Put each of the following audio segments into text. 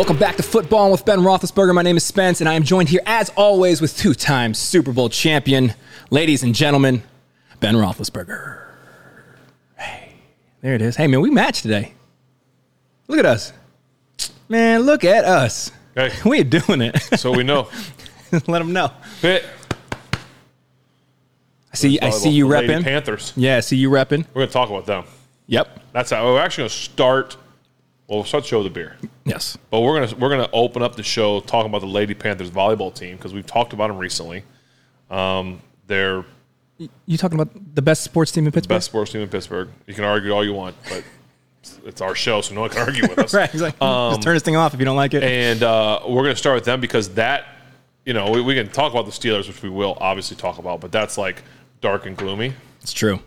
Welcome back to Footbahlin with Ben Roethlisberger. My name is Spence, and I am joined here, as always, with two-time Super Bowl champion, ladies and gentlemen, Ben Roethlisberger. Hey, there it is. Hey, man, we matched today. Look at us, man. Look at us. Hey. We are doing it. So we know. Let them know. Hey, I see. I see you repping. Panthers. Yeah, I see you repping. We're gonna talk about them. Yep. That's how we're actually gonna start. Well, we'll start the show with the beer, Yes. but we're gonna we're gonna open up the show talking about the Lady Panthers volleyball team because we've talked about them recently. Um, they're You talking about the best sports team in Pittsburgh? best sports team in Pittsburgh. You can argue all you want, but it's our show, so no one can argue with us. Right. He's like, just turn this thing off if you don't like it. And uh, we're going to start with them because that, you know, we, we can talk about the Steelers, which we will obviously talk about, but that's like dark and gloomy. it's true.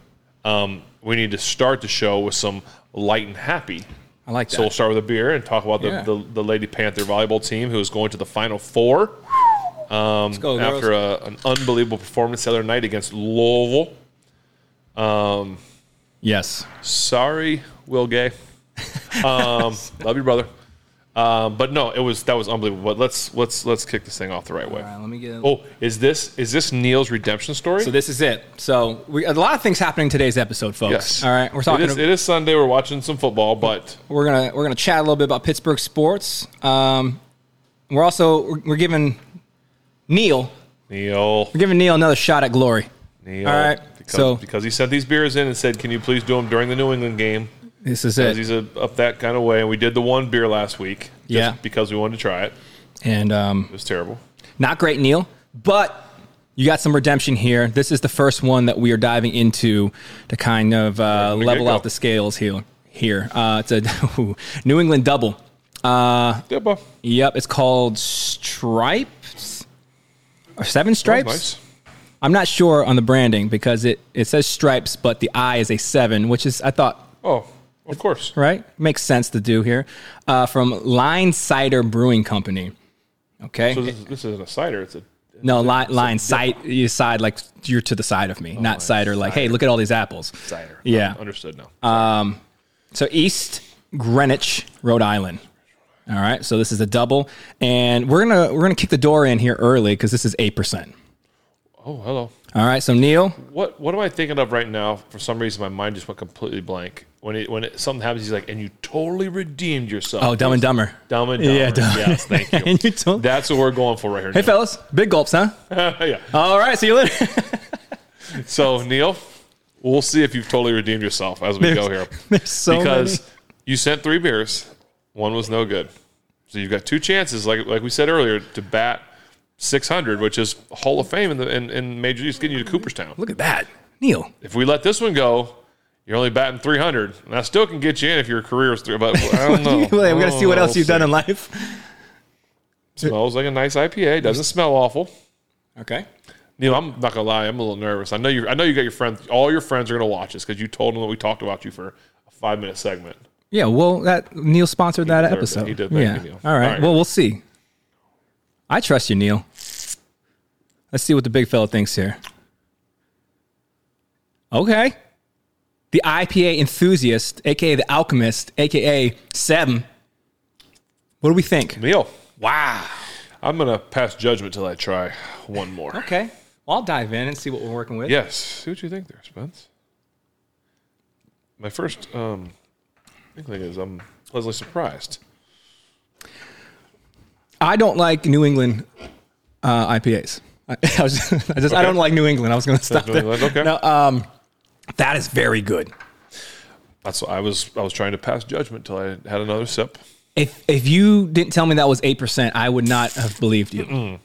We need to start the show with some light and happy. I like that. So we'll start with a beer and talk about the, Yeah. the, the Lady Panther volleyball team who is going to the Final Four Let's go, girls. after a, an unbelievable performance the other night against Louisville. yes. Sorry, Will Gay. Um, love you, brother. Um, but no, it was that was unbelievable. But let's let's let's kick this thing off the right way. All right, let me get. Oh, is this is this Neil's redemption story? So this is it. So we, a lot of things happening in today's episode, folks. yes. All right, we're talking. It is, it is Sunday. We're watching some football, but we're gonna we're gonna chat a little bit about Pittsburgh sports. Um, we're also we're, we're giving Neil Neil, we're giving Neil another shot at glory. Neil, All right, because, so- because he sent these beers in and said, "Can you please do them during the New England game?" This is it. he's a, up that kind of way, and we did the one beer last week, just Yeah. because we wanted to try it. And um, It was terrible. not great, Neil, but you got some redemption here. This is the first one that we are diving into to kind of uh, level out the scales here. Here, uh, it's a New England double. Uh, but Yep, it's called Stripes or Seven Stripes. nice. I'm not sure on the branding because it, it says Stripes, but the I is a seven, which is I thought Oh, of course. right makes sense to do here. Uh, from Linesider Brewing Company. Okay, So this, this isn't a cider; it's a no line line side you side like you're to the side of me, not cider. Like hey, look at all these apples. cider. Yeah. understood now. So East Greenwich, Rhode Island. All right, so this is a double, and we're gonna we're gonna kick the door in here early because this is eight percent. oh, hello. All right, so Neil, What what am I thinking of right now? For some reason, my mind just went completely blank. When it when it, something happens, he's like, "And you totally redeemed yourself." oh, Dumb and Dumber. Dumb and Dumber. Yeah, Dumb- Yes, thank you. And you told- That's what we're going for right here. Hey, fellas, big gulps, huh? yeah. All right, see you later. So Neil, we'll see if you've totally redeemed yourself as we go here, There's so because many. you sent three beers, one was no good. So you've got two chances, like like we said earlier, to bat 600, which is Hall of Fame in the in, in Major Leagues, getting you to Cooperstown. Look at that, Neil. If we let this one go, you're only batting 300. And that still can get you in if your career is through. But I don't know. we got to oh, see what Oh, else you've done in life. Smells like a nice IPA. Doesn't smell awful. Okay. Neil, I'm not gonna lie. I'm a little nervous. I know you. I know you got your friends. All your friends are gonna watch this because you told them that we talked about you for a five minute segment. Yeah, well, that Neil sponsored that deserved it. episode. He did. Thank yeah. you, Neil. All right. All right. Well, we'll see. I trust you, Neil. Let's see what the big fella thinks here. Okay. The IPA enthusiast, aka the alchemist, aka Seven. What do we think? Neil, Wow. I'm gonna pass judgment till I try one more. Okay. Well, I'll dive in and see what we're working with. Yes. See what you think there, Spence. My first um, inkling is I'm pleasantly surprised. I don't like New England uh, IPAs. I, I, was, I just I don't like New England. I was going to stop New there. England, okay. No, um, that is very good. That's I was. I was trying to pass judgment till I had another sip. If if you didn't tell me that was eight percent, I would not have believed you.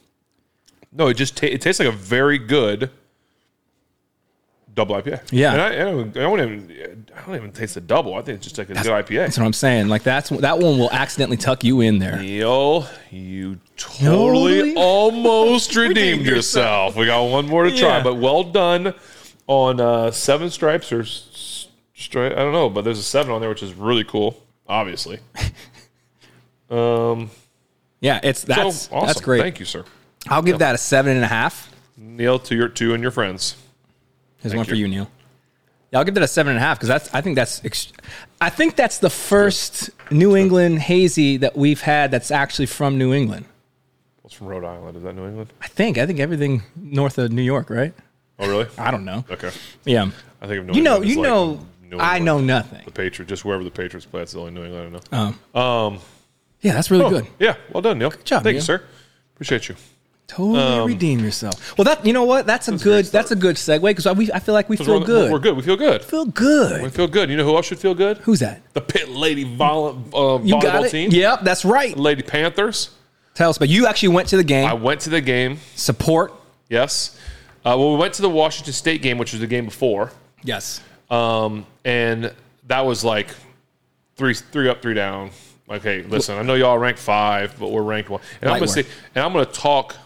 No, it just ta- it tastes like a very good double IPA. Yeah. and I, I, don't, I don't even I don't even taste the double. I think it's just like a good IPA. That's what I'm saying. Like that's that one will accidentally tuck you in there. Neil, you totally Totally? almost redeemed yourself. We got one more to try, Yeah. but well done on uh, seven stripes or stripe. I don't know, but there's a seven on there, which is really cool. Obviously, Yeah, it's that's so awesome. that's great. Thank you, sir. I'll give that a seven and a half. Neil, to your two and your friends. There's one for you. you, Neil. Yeah, I'll give that a seven and a half because that's. I think that's. Ex- I think that's the first New England hazy that we've had that's actually from New England. What's from Rhode Island? Is that New England? I think. I think everything north of New York, right? Oh, really? I don't know. Okay. Yeah. I think of New You know. You know. New I England. know nothing. The Patriots, just wherever the Patriots play, that's the only New England I know. Um. Yeah, that's really Oh, good. Yeah, well done, Neil. Good job, Thank Neil. you, sir. Appreciate you. Totally Um, redeem yourself. Well, that you know what? That's a a good. start. That's a good segue because I, we- I feel like we feel good. We're good. We feel good. Feel good. We feel good. You know who else should feel good? Who's that? The Pit Lady vol- uh, You volleyball got it. team. Yep, that's right. Lady Panthers. Tell us, but you actually went to the game. I went to the game. Support. Yes. Uh, well, we went to the Washington State game, which was the game before, Yes. um, and that was like three, three up, three down. Okay, listen, I know y'all ranked five, but we're ranked one, and I'm gonna say, and I'm gonna talk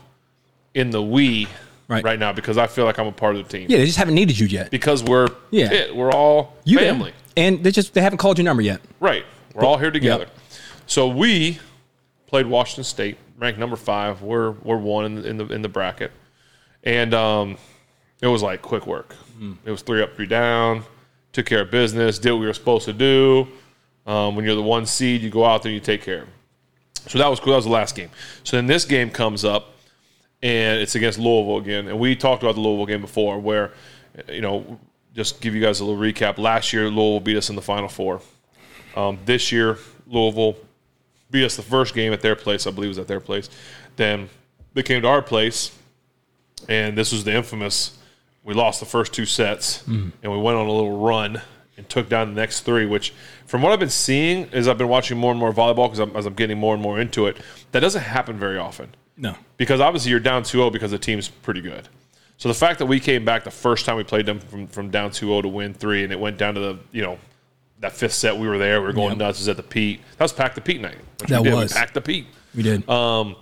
in the we Right. right. now because I feel like I'm a part of the team Yeah, they just haven't needed you yet. because we're Yeah. Pitt. We're all You did. family. and they just they haven't called your number yet. Right. We're all here together. So we played Washington State, ranked number five. We're we're one in the in the, in the bracket, and um, it was like quick work. It was three up, three down. Took care of business. Did what we were supposed to do. Um, when you're the one seed, you go out there, you take care of. So that was cool. That was the last game. So then this game comes up, and it's against Louisville again. And we talked about the Louisville game before, where you know, just give you guys a little recap. Last year, Louisville beat us in the Final Four. Um, this year, Louisville beat us the first game at their place. I believe it was at their place. Then they came to our place, and this was the infamous. We lost the first two sets, and we went on a little run and took down the next three. Which, from what I've been seeing, as I've been watching more and more volleyball, because I'm, as I'm getting more and more into it, that doesn't happen very often No. because obviously you're down 2-0 because the team's pretty good. So the fact that we came back the first time we played them from, from down 2-0 to win three, and it went down to the you know that fifth set we were there, we were going Yep. nuts. Is at the Pete. That was pack the Pete night. That we did. was. we packed the Pete. We did. Um,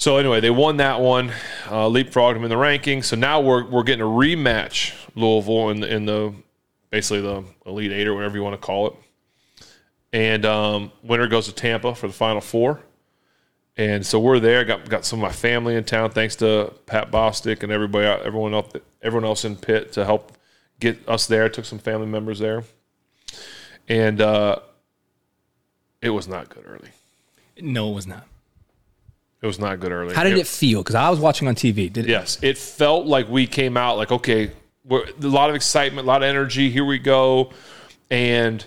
So anyway, they won that one, uh, leapfrogged them in the rankings. So now we're we're getting a rematch Louisville in the, in the basically the Elite Eight or whatever you want to call it. And um, winner goes to Tampa for the Final Four. And so we're there. Got got some of my family in town, thanks to Pat Bostick and everybody, everyone else, everyone else in Pitt to help get us there. Took some family members there, and uh, it was not good early. no, it was not. It was not good early. How did it feel? Because I was watching on TV. Did it? Yes, it felt like we came out like okay, we're, a lot of excitement, a lot of energy. Here we go, and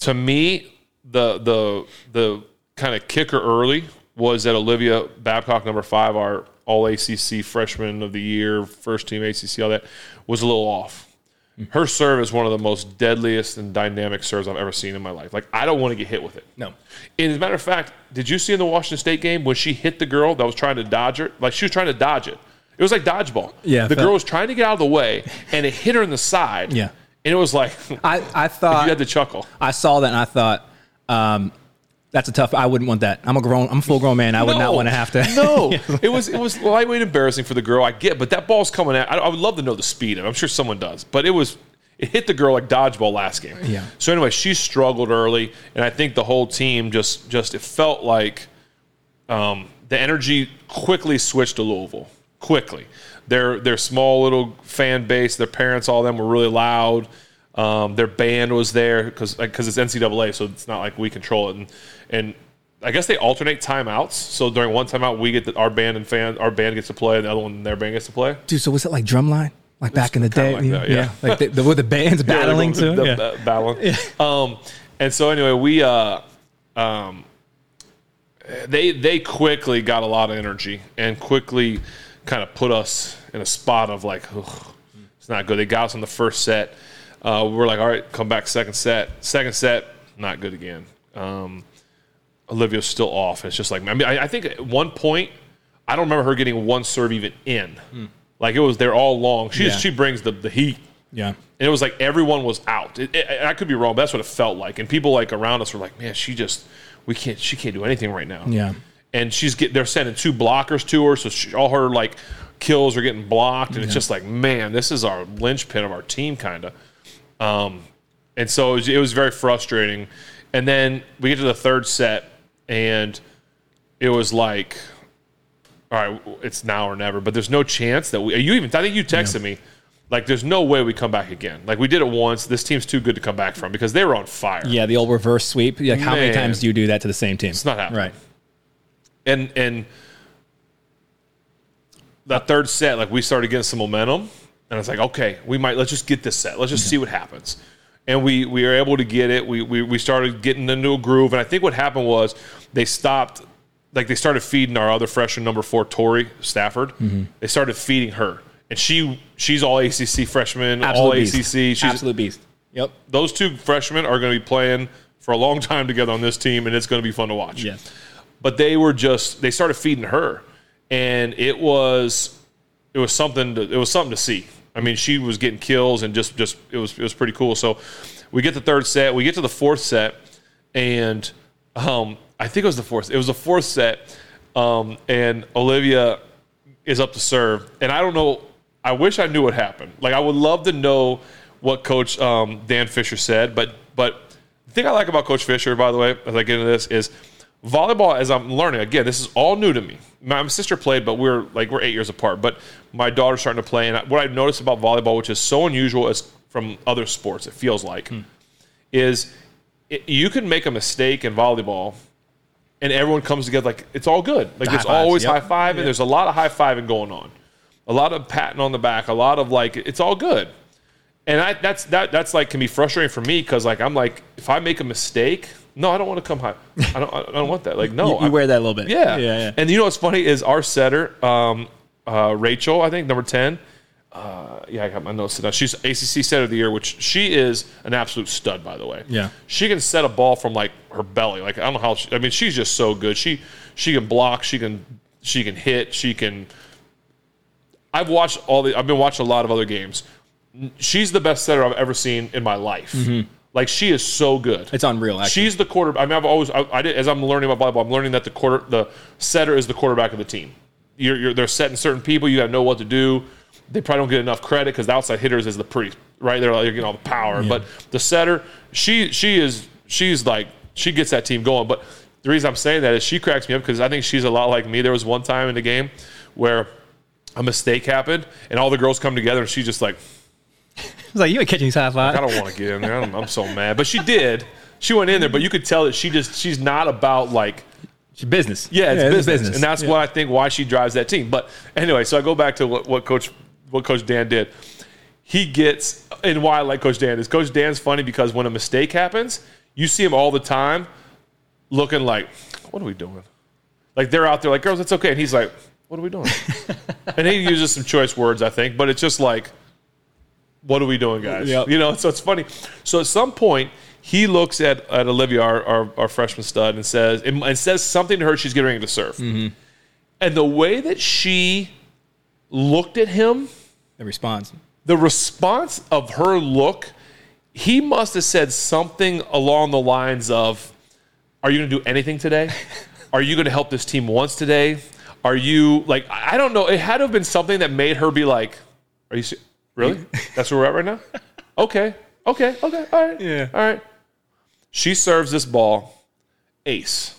to me, the the the kind of kicker early was that Olivia Babcock, number five, our All ACC freshman of the year, first team ACC, all that was a little off. Her serve is one of the most deadliest and dynamic serves I've ever seen in my life. Like I don't want to get hit with it. No. And as a matter of fact, did you see in the Washington State game when she hit the girl that was trying to dodge her? Like she was trying to dodge it. It was like dodgeball. Yeah, The felt- girl was trying to get out of the way and it hit her in the side. Yeah. And it was like I, I thought you had to chuckle. I saw that and I thought, um, that's a tough. I wouldn't want that. I'm a grown. I'm a full grown man. I would not want to have to. no, it was it was lightweight embarrassing for the girl. I get, but that ball's coming at. I, I would love to know the speed of. it. I'm sure someone does, but it was it hit the girl like dodgeball last game. Yeah. So anyway, she struggled early, and I think the whole team just just it felt like um, the energy quickly switched to Louisville. Quickly, their their small little fan base, their parents, all of them were really loud. Um, their band was there because because it's NCAA, so it's not like we control it. And and I guess they alternate timeouts. So during one timeout, we get the, our band and fan our band gets to play, and the other one their band gets to play. Dude, so was it like drumline? Like back in the day? like that, yeah. Like the, the, were the bands battling Yeah, too? the- yeah. battling. Um, and so anyway, we uh, um, they they quickly got a lot of energy and quickly kind of put us in a spot of like, it's not good. They got us on the first set. Uh, we're like, all right, come back second set. Second set, not good again. Um, Olivia's still off. It's just like I mean, I, I think at one point, I don't remember her getting one serve even in. Like it was there all long. She Yeah. she brings the the heat. Yeah. And it was like everyone was out. It, it, I could be wrong, but that's what it felt like. And people like around us were like, "Man, she just we can't. She can't do anything right now." Yeah. And she's get they're sending two blockers to her, so she, all her like kills are getting blocked, and it's just like, man, this is our linchpin of our team, kind of. Um, and so it was, it was very frustrating. And then we get to the third set, and it was like, all right, it's now or never. But there's no chance that we. Are you even I think you texted me Like, there's no way we come back again. Like, we did it once. This team's too good to come back from because they were on fire. Yeah, the old reverse sweep. Like, how many times do you do that to the same team? It's not happening. Right. and and that third set, like we started getting some momentum, and it's like, okay, we might let's just get this set. Let's just see what happens. And we we were able to get it. We, we we started getting into a groove, and I think what happened was they stopped, like they started feeding our other freshman number four, Tori Stafford. Mm-hmm. They started feeding her, and she she's all ACC freshman, Absolute all beast. ACC. She's Absolute beast. Yep. those two freshmen are going to be playing for a long time together on this team, and it's going to be fun to watch Yes. but they were just they started feeding her and it was it was something to, it was something to see i mean she was getting kills and just just it was it was pretty cool. So we get the third set we get to the fourth set and um i think it was the fourth it was the fourth set um and olivia is up to serve. And i don't know i wish i knew what happened. Like i would love to know what coach um, dan fisher said but but the thing i like about coach fisher by the way as i get into this is volleyball as i'm learning again this is all new to me. My sister played but we're like we're eight years apart but my daughter's starting to play and what i've noticed about volleyball which is so unusual as from other sports it feels like hmm. is it, you can make a mistake in volleyball and everyone comes together like it's all good. Like The there's fives, always yep. high five and there's a lot of high fiving going on. A lot of patting on the back a lot of like it's all good. And I, that's that that's like can be frustrating for me because like I'm like if I make a mistake, no, I don't want to come high. I don't I don't want that. Like no, You, you wear that a little bit. yeah. Yeah. Yeah. And you know what's funny is our setter, um, uh, Rachel, I think number ten. Uh, yeah, I got my notes down. She's ACC setter of the year, which she is an absolute stud, by the way. Yeah. she can set a ball from like her belly. Like I don't know how. She, I mean, she's just so good. She she can block. She can she can hit. She can. I've watched all the. I've been watching a lot of other games. She's the best setter I've ever seen in my life. Like she is so good. It's unreal, actually. She's the quarter. I mean, I've always. I, I did as I'm learning about volleyball. I'm learning that the quarter, the setter is the quarterback of the team. You're, you're they're setting certain people. You got to know what to do. They probably don't get enough credit because the outside hitters is the pretty right. They're like you're getting all the power, but the setter, she she is she's like she gets that team going. But the reason I'm saying that is she cracks me up because I think she's a lot like me. There was one time in the game where a mistake happened and all the girls come together and she's just like It's like you ain't catching these high I don't want to get in there. I'm, I'm so mad. But she did. She went in there, but you could tell that she just she's not about like It's business. yeah, it's, a business. and that's Yeah. what I think why she drives that team. But anyway, so I go back to what, what coach what Coach Dan did. He gets and why I like Coach Dan is Coach Dan's funny because when a mistake happens, you see him all the time looking like, what are we doing? Like they're out there like, girls, it's okay. And he's like, what are we doing? and he uses some choice words, I think, but it's just like, what are we doing, guys? Yep. You know, so it's funny. So at some point, he looks at, at Olivia, our, our, our freshman stud, and says and, and says something to her. She's getting ready to serve, Mm-hmm. and the way that she looked at him, The response. the response of her look, he must have said something along the lines of, "Are you going to do anything today? Are you going to help this team once today? Are you like I don't know? It had to have been something that made her be like, "Are you really? That's where we're at right now? Okay, okay, okay, all right, Yeah. all right." She serves this ball, ace.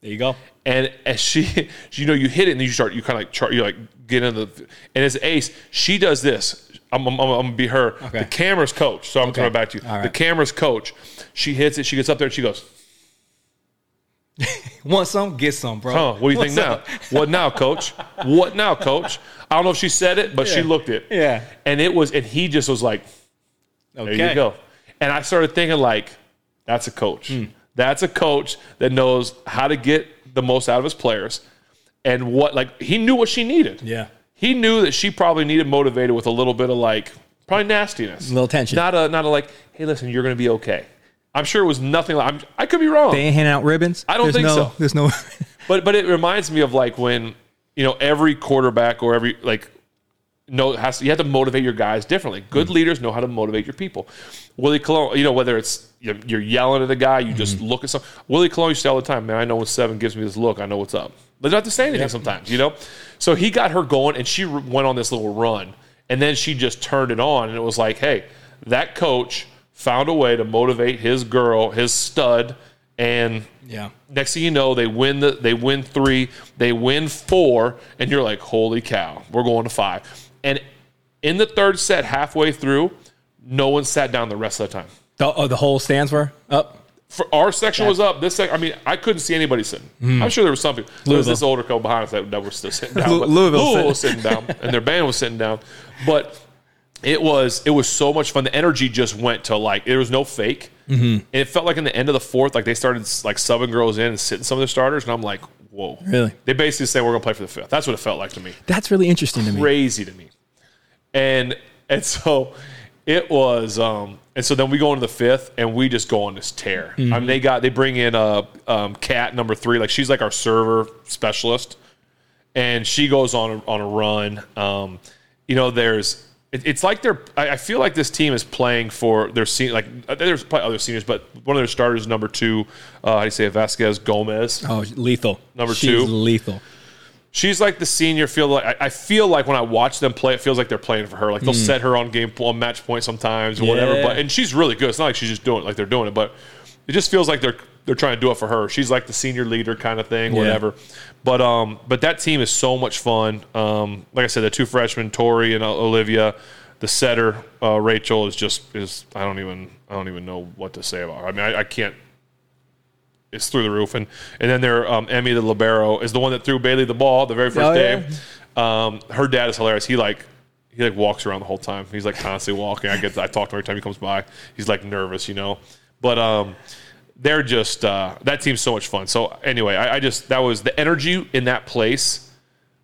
There you go. And as she, you know, you hit it and you start, you kind of like, chart, you like get in the, and as ace, she does this. I'm, I'm, I'm gonna be her. Okay. The camera's coach. So I'm coming back to you. All right. The camera's coach. She hits it. She gets up there and she goes, Want some? Get some, bro. "Huh? What do you think What's now? What now, coach? What now, coach?" I don't know if she said it, but she Yeah. looked it. Yeah. And it was, and he just was like, Okay. There you go. And I started thinking like, that's a coach. Hmm. That's a coach that knows how to get the most out of his players, and what like he knew what she needed. Yeah. He knew that she probably needed motivated with a little bit of like probably nastiness, little tension. Not a not a like, hey, listen, you're going to be okay. I'm sure it was nothing like. I'm, I could be wrong, They ain't handing out ribbons. I don't There's think no, so. There's no. but but it reminds me of like when you know every quarterback or every like know has you have to motivate your guys differently. Good hmm. leaders know how to motivate your people. Willie Colon, you know whether it's you're you're yelling at a guy, you just hmm. look at some. Willie Colon used to say all the time, "Man, I know when seven gives me this look, I know what's up." But they don't have to say anything sometimes, you know. So he got her going, and she went on this little run, and then she just turned it on, and it was like, "Hey, that coach found a way to motivate his girl, his stud." And yeah. next thing you know, they win the they win three, they win four, and you're like, holy cow, we're going to five. And In the third set, halfway through, no one sat down the rest of the time. The, oh, the whole stands were up. For our section was up. This, sec- I mean, I couldn't see anybody sitting. Hmm. I'm sure there was some people. There was this older couple behind us that, that were still sitting down. Louisville Louisville was sitting down, and their band was sitting down. But it was it was so much fun. The energy just went to like there was no fake, Mm-hmm. and it felt like in the end of the fourth, like they started like subbing girls in and sitting some of their starters, and I'm like, whoa, Really? They basically say we're gonna play for the fifth. That's what it felt like to me That's really interesting to me. crazy to me. And and so it was um and so then we go into the fifth and we just go on this tear. I mean they got they bring in a um cat number three, like she's like our server specialist. And she goes on a, on a run. Um, you know, there's it, it's like they're. I, I feel like this team is playing for their senior. Like uh, there's probably other seniors, but one of their starters, number two, uh, how do you say it? Vasquez Gomez. Oh, lethal. Number She's two. lethal. She's like the senior. Feel like I, I feel like when I watch them play, it feels like they're playing for her. Like they'll set her on game on match point sometimes or whatever. But and she's really good. It's not like she's just doing it like they're doing it, but it just feels like they're they're trying to do it for her. She's like the senior leader kind of thing, Yeah. whatever. But um, but that team is so much fun. Um, like I said, the two freshmen, Tori and Olivia, the setter, uh, Rachel is just is I don't even I don't even know what to say about her. I mean, I, I can't it's through the roof. And and then there, um, Emmy the libero is the one that threw Bailey the ball the very first Oh, yeah. day. Um, her dad is hilarious. He like he like walks around the whole time. He's like constantly walking. I get I talk to him every time he comes by. He's like nervous, you know. But um, they're just uh, that team's so much fun. So anyway, I, I just that was the energy in that place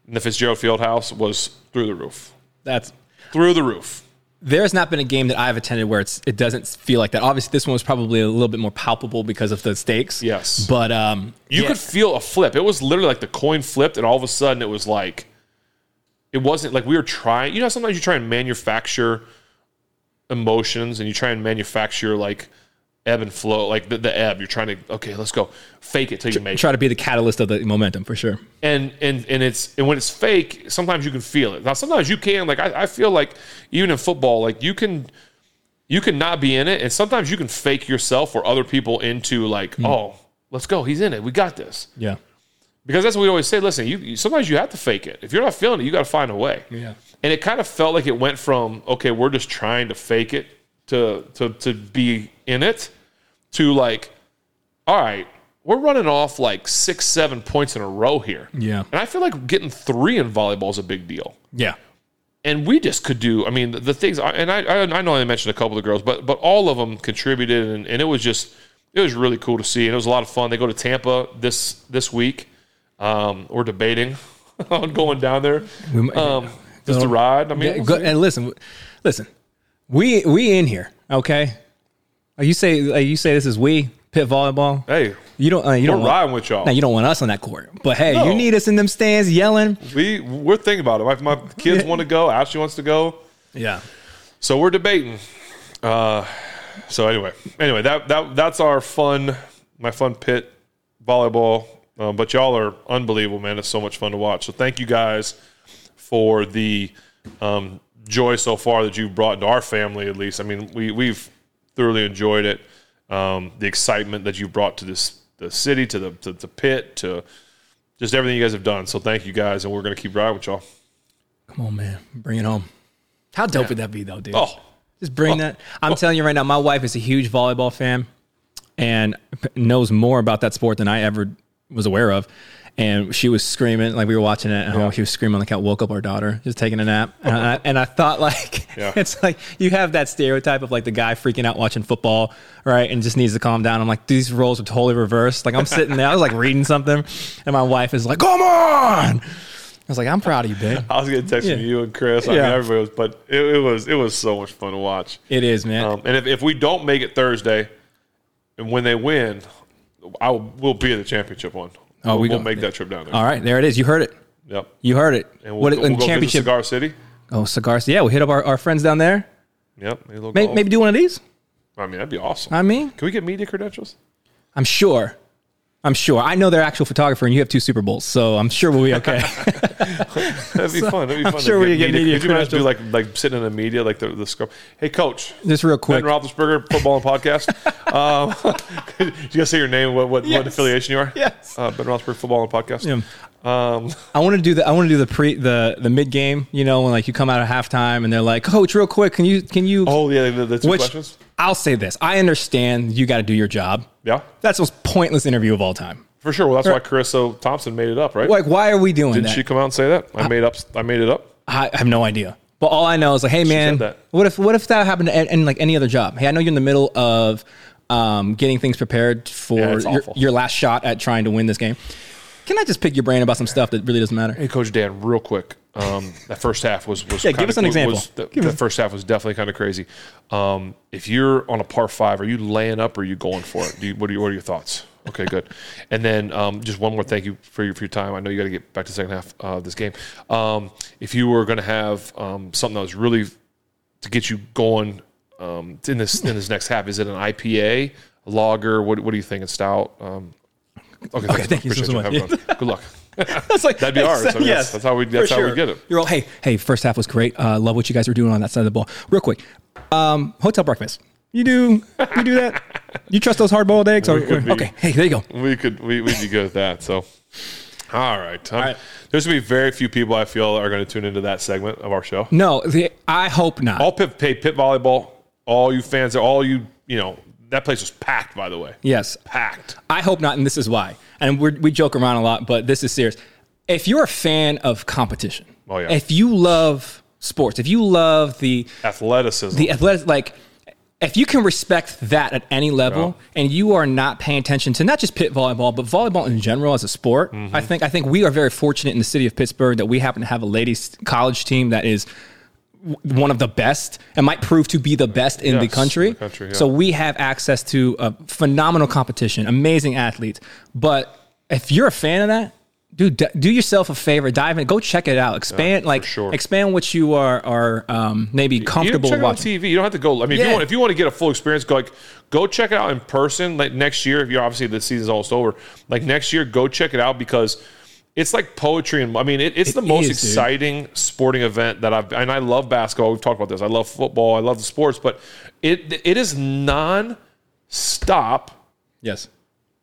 in the Fitzgerald Fieldhouse was through the roof, That's through the roof. there's not been a game that I've attended where it's it doesn't feel like that. Obviously, this one was probably a little bit more palpable because of the stakes. Yes. but um, You yeah. could feel a flip. It was literally like the coin flipped, and all of a sudden it was like, it wasn't like we were trying. You know, sometimes you try and manufacture emotions, and you try and manufacture like ebb and flow, like the, the ebb. You're trying to okay, let's go, fake it till you make it. try to be the catalyst of the momentum for sure. And and and it's and when it's fake, sometimes you can feel it. Now sometimes you can. Like I, I feel like even in football, like you can. You can not be in it, and sometimes you can fake yourself or other people into like, hmm. oh, let's go, he's in it, we got this. Yeah, Because that's what we always say. Listen, you, you sometimes you have to fake it. If you're not feeling it, you got to find a way. Yeah. And it kind of felt like it went from okay, we're just trying to fake it to to to be in it to like, all right, we're running off like six, seven points in a row here. Yeah. And I feel like getting three in volleyball is a big deal. yeah, And we just could do. I mean, the, the things. And I, I I know I mentioned a couple of the girls, but but all of them contributed, and, and it was just it was really cool to see, and it was a lot of fun. They go to Tampa this this week. Um, we're debating on going down there. Um, just to ride. I mean, go, and listen, listen, we we in here, okay? Uh, You say uh, you say this is we pit volleyball. hey, You don't uh, you don't want, riding with y'all. now you don't want us on that court, but hey, No. you need us in them stands yelling. we we're thinking about it. My, my kids want to go. Ashley wants to go. Yeah, So we're debating. Uh, so anyway, anyway, that that that's our fun, my fun pit volleyball. Um, but y'all are unbelievable, man. It's so much fun to watch. So thank you guys for the um, joy so far that you've brought to our family. At least, I mean, we we've thoroughly enjoyed it. Um, the excitement that you've brought to this the city, to the to the pit, to just everything you guys have done. So thank you guys, and we're gonna keep riding with y'all. come on, man, bring it home. How dope would that be, though, dude? Oh, Just bring that. I'm telling you right now, my wife is a huge volleyball fan and knows more about that sport than I ever was aware of. And she was screaming like we were watching it at home. She was screaming the couch. Woke up our daughter, just taking a nap, and I, and I thought like Yeah. it's like you have that stereotype of like the guy freaking out watching football, right, and just needs to calm down. I'm like these roles are totally reversed. Like I'm sitting there, I was like reading something, and my wife is like, "Come on!" I was like, "I'm proud of you, babe." I was getting texts from Yeah. you and Chris. I Yeah. mean, everybody was, but it, it was it was so much fun to watch. It is, man. Um, and if, if we don't make it Thursday, and when they win, I will we'll be at the championship one. Oh, we'll, we we'll go- make that trip down there. All right, there it is. You heard it. Yep. You heard it. And we'll, what we'll go championship? Cigar City. Oh, cigars. Yeah, we'll hit up our, our friends down there. Yep. Maybe, maybe do one of these. I mean, that'd be awesome. I mean, Can we get media credentials? I'm sure. I'm sure. I know they're actual photographer, and you have two Super Bowls, so I'm sure we'll be okay. That'd be fun. That'd be fun. sure to we could get media Could you imagine do like like sitting in the media like the the scrum? Hey, coach. Just real quick. Ben Roethlisberger, Footbahlin podcast. um, you guys say your name? What what, Yes. what affiliation you are? Yes. Uh, ben Roethlisberger, Footbahlin podcast. Yeah. Um, I want to do the I want to do the pre the the mid game. You know, when like you come out at halftime and they're like, "Coach, real quick, can you can you?" oh yeah, the, the two Which questions. I'll say this: I understand you got to do your job. Yeah, That's the most pointless interview of all time. for sure. Well, that's why Charissa Thompson made it up, right? Like, why are we doing that? Didn't that? she come out and say that? I made up. I made it up. I have no idea. But all I know is like, hey man, that. what if what if that happened in, in like any other job? Hey, I know you're in the middle of um, getting things prepared for Yeah, it's your, awful. your last shot at trying to win this game. Can I just pick your brain about some stuff that really doesn't matter? Hey, Coach Dan, real quick. Um, that first half was was Yeah, give us an example. Was, the, the first half was definitely kind of crazy. Um, if you're on a par five, are you laying up or are you going for it? Do you, what, are you, what are your thoughts? Okay, good. And then um, just one more thank you for your, for your time. I know you got to get back to the second half of this game. Um, if you were going to have um, something that was really to get you going um, in this in this next half, is it an IPA, a lager? What, what do you think? A stout? Um, okay, thanks. thank you so much. Good luck. That's like That'd be ours. I mean, that's- that's how we- that's for how we get it. You're all hey hey. First half was great. Uh, love what you guys were doing on that side of the ball. Real quick, um, hotel breakfast. You do you do that? You trust those hard boiled eggs? Or, be. okay, hey, there you go. we could we, we'd be good at that. So, all right. Um, right. There's gonna be very few people I feel are going to tune into that segment of our show. No, the, I hope not. All pit, pay pit volleyball. All you fans, all you you know, that place was packed. By the way, yes, packed. I hope not, and this is why. And we're, we joke around a lot, but this is serious. If you're a fan of competition, Oh, yeah. if you love sports, if you love the Athleticism. the athletic, like if you can respect that at any level, and you are not paying attention to not just pit volleyball, but volleyball in general as a sport, Mm-hmm. I think I think we are very fortunate in the city of Pittsburgh that we happen to have a ladies college team that is one of the best and might prove to be the best in the country. the country, yeah. So we have access to a phenomenal competition, amazing athletes. But if you're a fan of that, dude, d- do yourself a favor, dive in, go check it out, expand, like sure. expand what you are are um, maybe you can comfortable it on watching. TV. You don't have to go. I mean, if you want, if you want to get a full experience, go like go check it out in person. Like next year, if you're obviously the season's almost over. Like next year, go check it out because it's like poetry and I mean it, it's the most is, dude. exciting sporting event that I've and I love basketball. We've talked about this. I love football. I love the sports, but it it is non-stop Yes.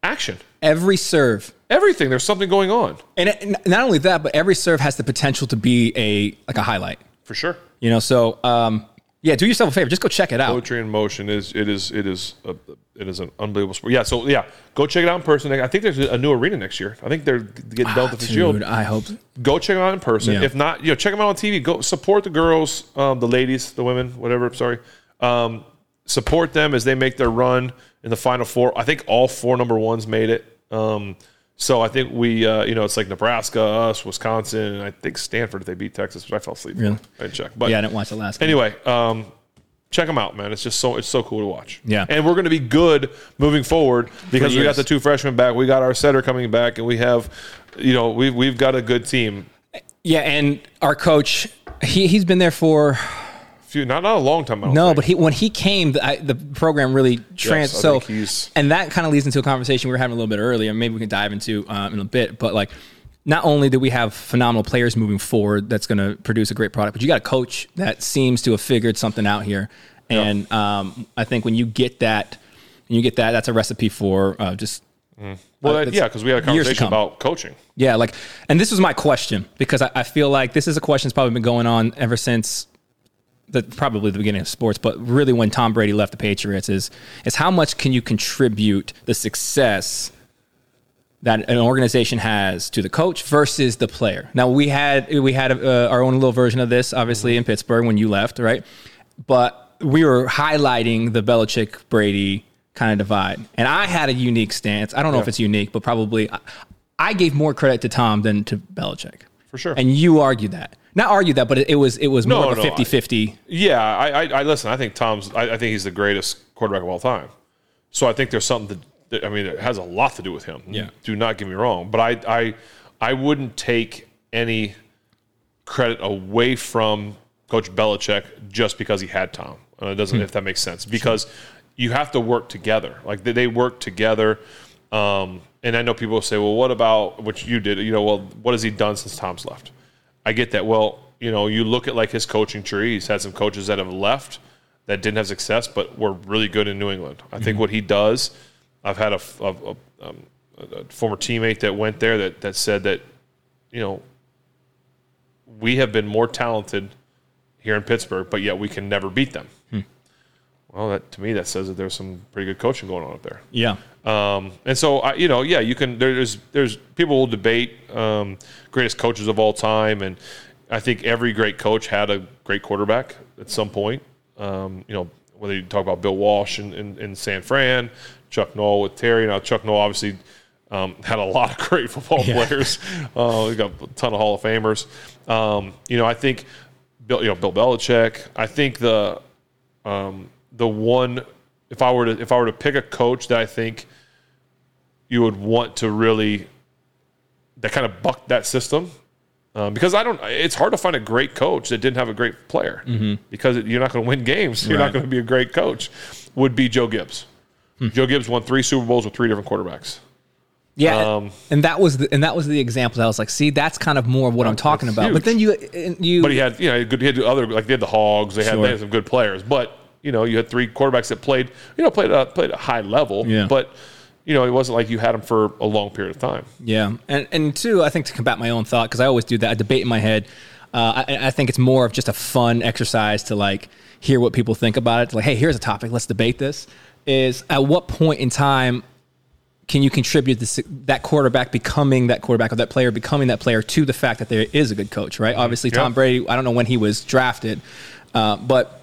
action. Every serve, Everything there's something going on and it, not only that, but every serve has the potential to be a like a highlight. for sure. You know, so um, yeah, do yourself a favor, just go check it out. Poetry in motion is it is it is a, it is an unbelievable sport. Yeah, so yeah, go check it out in person. I think there's a new arena next year. I think they're getting built at the. Dude, I hope. Go check them out in person. Yeah. If not, you know, check them out on TV. Go support the girls, um, the ladies, the women, whatever. Sorry, um, support them as they make their run in the final four. I think all four number ones made it. Um, so I think we, uh, you know, it's like Nebraska, us, Wisconsin, and I think Stanford if they beat Texas, which I fell asleep. Really? I didn't check, but Yeah, I didn't watch the last. game. anyway, um, check them out, man. It's just so it's so cool to watch. Yeah. and we're going to be good moving forward because we got the two freshmen back. We got our setter coming back, and we have, you know, we've we've got a good team. Yeah, and our coach, he he's been there for Few, not not a long time. No, think. but he when he came, the, I, the program really trans. Yes, so and that kind of leads into a conversation we were having a little bit earlier. Maybe we can dive into um, in a bit, but like. Not only do we have phenomenal players moving forward that's going to produce a great product, but you got a coach that seems to have figured something out here. And um, I think when you get that, when you get that, that's a recipe for uh, just well, uh, that, yeah, because we had a conversation about coaching. Yeah, like, and this was my question because I, I feel like this is a question that's probably been going on ever since the probably the beginning of sports, but really when Tom Brady left the Patriots is is how much can you contribute the success that an organization has to the coach versus the player. Now we had we had uh, our own little version of this, obviously in Pittsburgh when you left, right? But we were highlighting the Belichick Brady kind of divide, and I had a unique stance. I don't know if it's unique, but probably I, I gave more credit to Tom than to Belichick For sure. And you argued that, not argued that, but it, it was it was more No, of a no, 50-50. Yeah, I, I, I listen. I think Tom's. I, I think he's the greatest quarterback of all time. So I think there's something that, that I mean, it has a lot to do with him. Yeah. Do not get me wrong, but I, I, I wouldn't take any credit away from Coach Belichick just because he had Tom. Uh, it doesn't, if that makes sense, because you have to work together. Like they, they work together. Um, and I know people will say, well, what about what you did? You know, well, what has he done since Tom's left? I get that. Well, you know, you look at like his coaching tree. He's had some coaches that have left that didn't have success, but were really good in New England. I think what he does. I've had a, a, a, um, a former teammate that went there that that said that, you know, we have been more talented here in Pittsburgh, but yet we can never beat them. Well, that to me that says that there's some pretty good coaching going on up there. Yeah. Um, and so, I, you know, yeah, you can. There's there's people will debate um, greatest coaches of all time, and I think every great coach had a great quarterback at some point. Um, you know, whether you talk about Bill Walsh in, in, in San Fran, Chuck Noll with Terry. Now, Chuck Noll obviously um, had a lot of great football Yeah. players. Uh, we got a ton of Hall of Famers. Um, you know, I think Bill, you know, Bill Belichick. I think the um, the one if I were to if I were to pick a coach that I think you would want to really that kind of bucked that system um, because I don't. It's hard to find a great coach that didn't have a great player because you're not going to win games. You're Right. not going to be a great coach. Would be Joe Gibbs. Joe Gibbs won three Super Bowls with three different quarterbacks. Yeah, Um, and that was the, and that was the example. I was like, see, that's kind of more of what I'm talking that's about. But then you you, But he had, you know, good. He had other like they had the Hogs. They had, Sure. they had some good players. But you know, you had three quarterbacks that played, you know, played uh, played a high level. Yeah. But you know, it wasn't like you had them for a long period of time. yeah, and and two, I think to combat my own thought because I always do that. I debate in my head. Uh, I, I think it's more of just a fun exercise to like hear what people think about it. Like, hey, here's a topic. Let's debate this. Is at what point in time can you contribute this, that quarterback becoming that quarterback or that player becoming that player to the fact that there is a good coach, right? Obviously, Tom Brady. I don't know when he was drafted, uh, but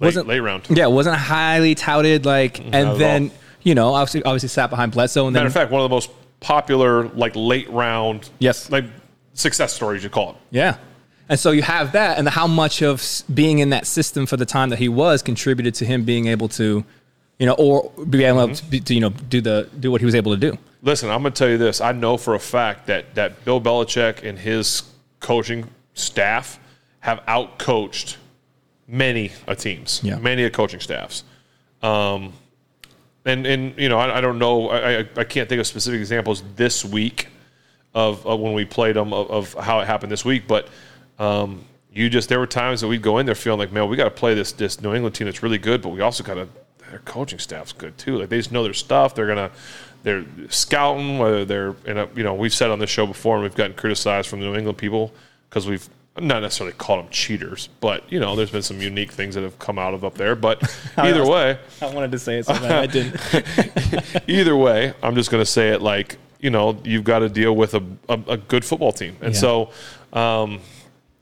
Late, wasn't late round. Yeah, wasn't highly touted. Like, not and then. You know, obviously, obviously sat behind Bledsoe, and then Matter of fact, one of the most popular like late round, Yes. like success stories you call it. yeah. And so you have that, and how much of being in that system for the time that he was contributed to him being able to, you know, or be able Mm-hmm. to, be, to you know do the do what he was able to do. Listen, I'm going to tell you this. I know for a fact that that Bill Belichick and his coaching staff have outcoached many a teams, Yeah. many a coaching staffs. Um, and and you know, I, I don't know. I, I I can't think of specific examples this week of, of when we played them of, of how it happened this week, but. Um, you just there were times that we'd go in there feeling like, man, we got to play this this New England team that's really good, but we also got to their coaching staff's good too. Like they just know their stuff. They're gonna they're scouting whether they're in a you know we've said on this show before and we've gotten criticized from the New England people because we've not necessarily called them cheaters, but you know there's been some unique things that have come out of up there. But either way, I wanted to say it so I didn't. either way, I'm just going to say it like you know you've got to deal with a, a, a good football team, and Yeah. so um,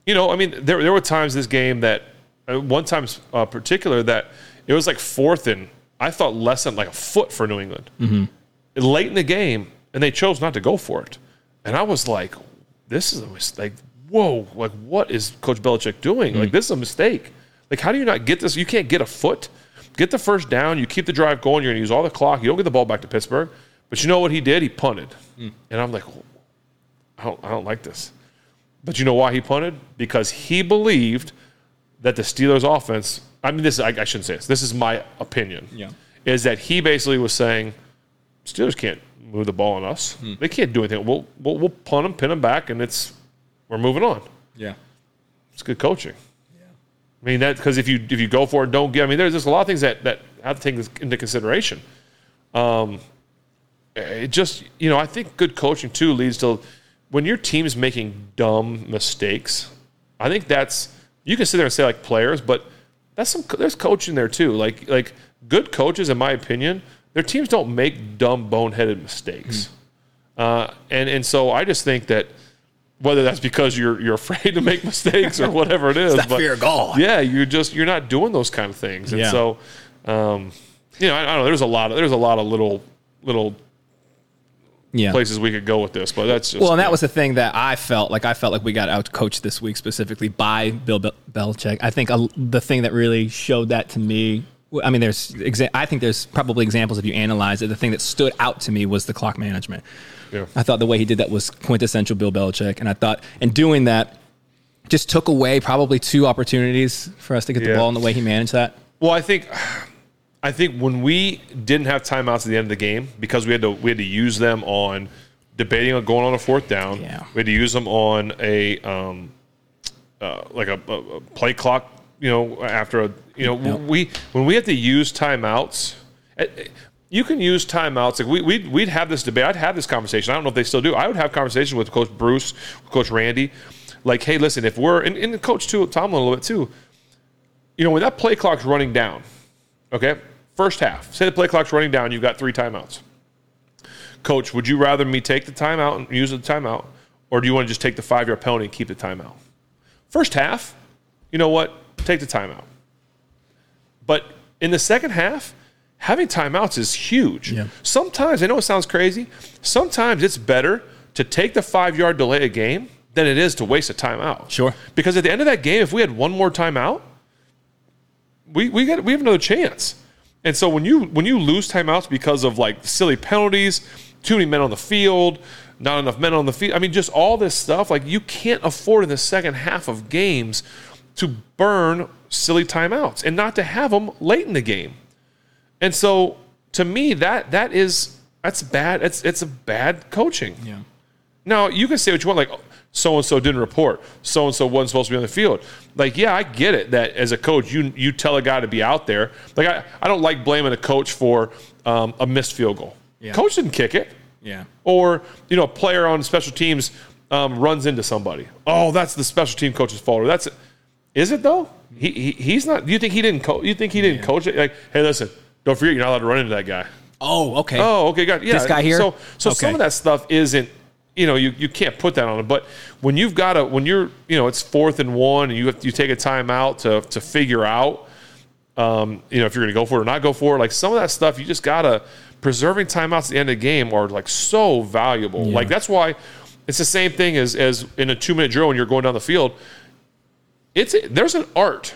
you know I mean there there were times this game that uh, one time uh, particular that it was like fourth and I thought less than like a foot for New England late in the game, and they chose not to go for it, and I was like, this is a mistake. Whoa, like what is Coach Belichick doing? Like mm. this is a mistake. Like how do you not get this? You can't get a foot. Get the first down. You keep the drive going. You're going to use all the clock. You don't get the ball back to Pittsburgh. But you know what he did? He punted. Mm. And I'm like, I don't, I don't like this. But you know why he punted? Because he believed that the Steelers' offense. I mean, this I, I shouldn't say this. This is my opinion. Yeah. Is that he basically was saying, Steelers can't move the ball on us. Mm. They can't do anything. We'll, we'll we'll punt them, pin them back, and it's we're moving on. Yeah. It's good coaching. Yeah, I mean that because if you if you go for it, don't get. I mean, there's just a lot of things that that have to take this into consideration. Um, it just you know I think good coaching too leads to when your team's making dumb mistakes. I think that's you can sit there and say like players, but that's some there's coaching there too. Like like good coaches, in my opinion, their teams don't make dumb boneheaded mistakes. Uh, and and so I just think that whether that's because you're you're afraid to make mistakes or whatever it is, that fear of God. yeah, you're just you're not doing those kind of things, and Yeah. so um, you know I, I don't know. There's a lot of there's a lot of little little Yeah. places we could go with this, but that's just Well, and that was the thing that I felt like I felt like we got out coached this week specifically by Bill Bel- Belichick. I think uh, the thing that really showed that to me. I mean, there's. Exa- I think there's probably examples if you analyze it. The thing that stood out to me was the clock management. Yeah. I thought the way he did that was quintessential Bill Belichick, and I thought, and doing that, just took away probably two opportunities for us to get the ball. in the way he managed that. Well, I think I think when we didn't have timeouts at the end of the game because we had to we had to use them on debating on going on a fourth down. Yeah. We had to use them on a um, uh, like a, a, play clock. You know, after a you know Yep. we when we had to use timeouts. You can use timeouts. Like we, we'd, we'd have this debate. I'd have this conversation. I don't know if they still do. I would have conversations with Coach Bruce, Coach Randy. Like, hey, listen, if we're, and, and Coach too, Tomlin a little bit too, you know, when that play clock's running down, okay, first half, say the play clock's running down, you've got three timeouts. Coach, would you rather me take the timeout and use the timeout, or do you want to just take the five yard penalty and keep the timeout? First half, you know what? Take the timeout. But in the second half, having timeouts is huge. Yeah. Sometimes, I know it sounds crazy, sometimes it's better to take the five yard delay a game than it is to waste a timeout. Sure. Because at the end of that game, if we had one more timeout, we we get we have another chance. And so when you when you lose timeouts because of like silly penalties, too many men on the field, not enough men on the field, I mean just all this stuff, like you can't afford in the second half of games to burn silly timeouts and not to have them late in the game. And so to me that that is that's bad. It's it's a bad coaching. Yeah. Now you can say what you want, like so and so didn't report, so and so wasn't supposed to be on the field. Like, yeah, I get it that as a coach, you you tell a guy to be out there. Like, I, I don't like blaming a coach for um, a missed field goal. Yeah. Coach didn't kick it, Yeah. or you know, a player on special teams um, runs into somebody. Oh, that's the special team coach's fault. Or that's it. Is it though? He, he he's not. You think he didn't coach? You think he didn't coach it? Like, hey, listen, don't forget you're not allowed to run into that guy. Oh, okay. Oh, okay, got yeah. This guy here? So, so some of that stuff isn't. You know, you, you can't put that on it. But when you've got a when you're you know it's fourth and one and you have, you take a timeout to to figure out um, you know if you're going to go for it or not go for it. Like some of that stuff, you just gotta preserving timeouts at the end of the game are like so valuable. Like that's why it's the same thing as as in a two minute drill when you're going down the field. It's there's an art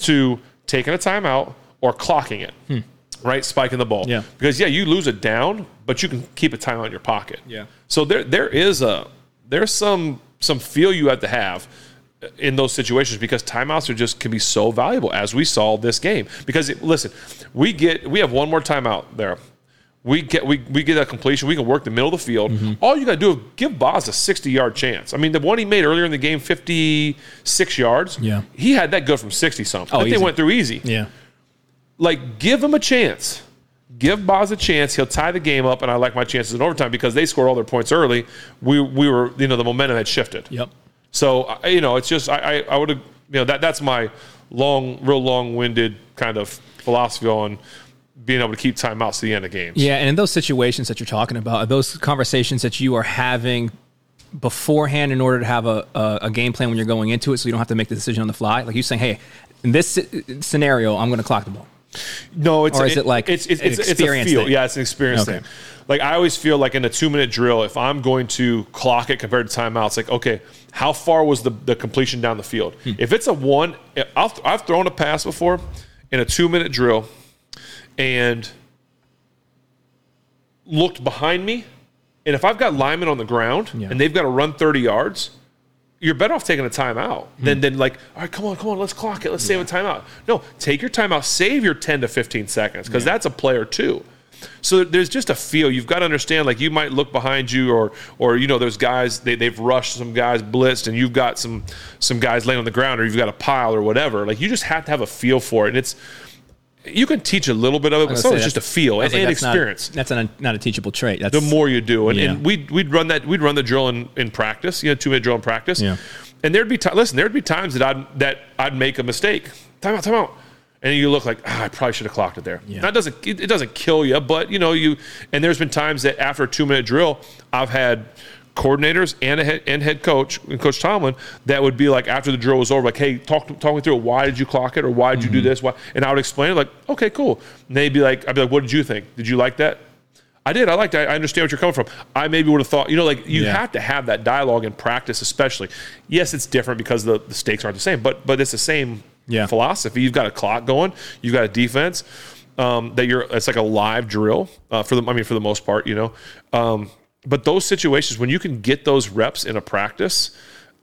to taking a timeout or clocking it, right? Spiking the ball. Yeah. Because yeah, you lose it down, but you can keep a timeout in your pocket. Yeah. So there there is a there's some some feel you have to have in those situations because timeouts are just can be so valuable as we saw this game. Because it, listen, we get we have one more timeout there. We get we, we get that completion. We can work the middle of the field. Mm-hmm. All you got to do is give Boz a sixty yard chance. I mean, the one he made earlier in the game, fifty six yards. Yeah. he had that good from sixty something. Oh, think easy. they went through easy Yeah. Like give him a chance. Give Boz a chance. He'll tie the game up, and I like my chances in overtime because they scored all their points early. We we were you know the momentum had shifted. Yep. So you know it's just I I, I would have you know that that's my long real long winded kind of philosophy on being able to keep timeouts to the end of games. Yeah, and in those situations that you're talking about, those conversations that you are having beforehand in order to have a, a, a game plan when you're going into it, so you don't have to make the decision on the fly. Like you saying, "Hey, in this scenario, I'm going to clock the ball." No, it's Or is it like it's it's, an it's, it's a experience feel. thing? Yeah, it's an experience Okay. thing. Like I always feel like in a two minute drill, if I'm going to clock it compared to timeouts, like okay, how far was the, the completion down the field? Hmm. If it's a one, I'll, I've thrown a pass before in a two minute drill, and looked behind me, and if I've got linemen on the ground Yeah. and they've got to run thirty yards. You're better off taking a timeout Hmm. than, than like, all right, come on, come on, let's clock it. Let's save a timeout. No, take your timeout, save your 10 to 15 seconds because that's a player too. So there's just a feel. You've got to understand, like you might look behind you, or or you know, there's guys they, they've rushed some guys blitzed, and you've got some some guys laying on the ground, or you've got a pile or whatever. Like you just have to have a feel for it, and it's you can teach a little bit of it, but some it's just a feel and, like, and that's not- experience That's not, not a teachable trait. That's the more you do. And, Yeah. and we'd, we'd run that, we'd run the drill in, in practice, you know, two minute drill in practice. Yeah. And there'd be, ti listen, there'd be times that I'd, that I'd make a mistake. Time out, time out. And you look like, ah, I probably should have clocked it there. Yeah. That doesn't, it, it doesn't kill you, but you know, you, and there's been times that after a two minute drill, I've had coordinators and a head, and head coach, and Coach Tomlin, that would be like after the drill was over, like, hey, talk talk me through it. Why did you clock it, or why did you do Mm-hmm. this? Why? And I would explain it, like, okay, cool. And they'd be like, I'd be like, what did you think? Did you like that? I did. I liked it. I understand what you're coming from. I maybe would have thought, you know, like you Yeah. have to have that dialogue in practice, especially. Yes, it's different because the, the stakes aren't the same, but but it's the same Yeah. philosophy. You've got a clock going. You've got a defense um, that you're. It's like a live drill uh, for the. I mean, for the most part, you know. Um, but those situations when you can get those reps in a practice,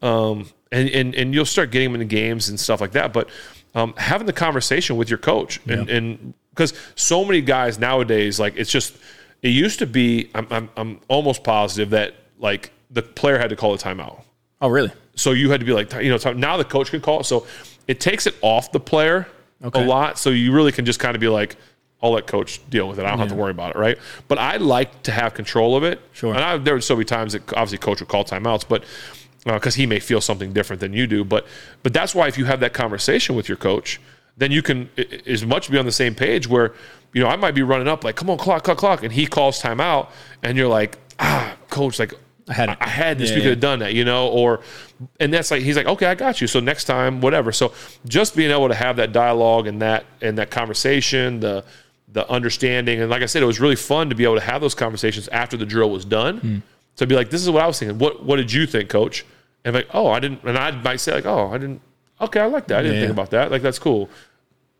um, and, and and you'll start getting them in games and stuff like that. But um, having the conversation with your coach and, Yeah. and because so many guys nowadays, like it's just it used to be. I'm I'm, I'm almost positive that like the player had to call a timeout. Oh, really? So you had to be like, you know, now the coach can call it. So it takes it off the player Okay. a lot. So you really can just kind of be like, I'll let coach deal with it. I don't have to worry about it, right? But I like to have control of it. Sure. And I, there would so many times that obviously coach would call timeouts, but because he may feel something different than you do. But but that's why if you have that conversation with your coach, then you can as much be on the same page. Where you know I might be running up like, come on, clock, clock, clock, and he calls timeout, and you're like, ah, coach, like I had it. I had this. Yeah, we could yeah. have done that, you know, or and that's like he's like, okay, I got you. So next time, whatever. So just being able to have that dialogue and that and that conversation, the the understanding, and like I said, it was really fun to be able to have those conversations after the drill was done. Hmm. To be like, this is what I was thinking. What what did you think, coach? And like, oh, I didn't. And I might say like, oh, I didn't. Okay, I like that. I didn't Yeah. think about that. Like that's cool.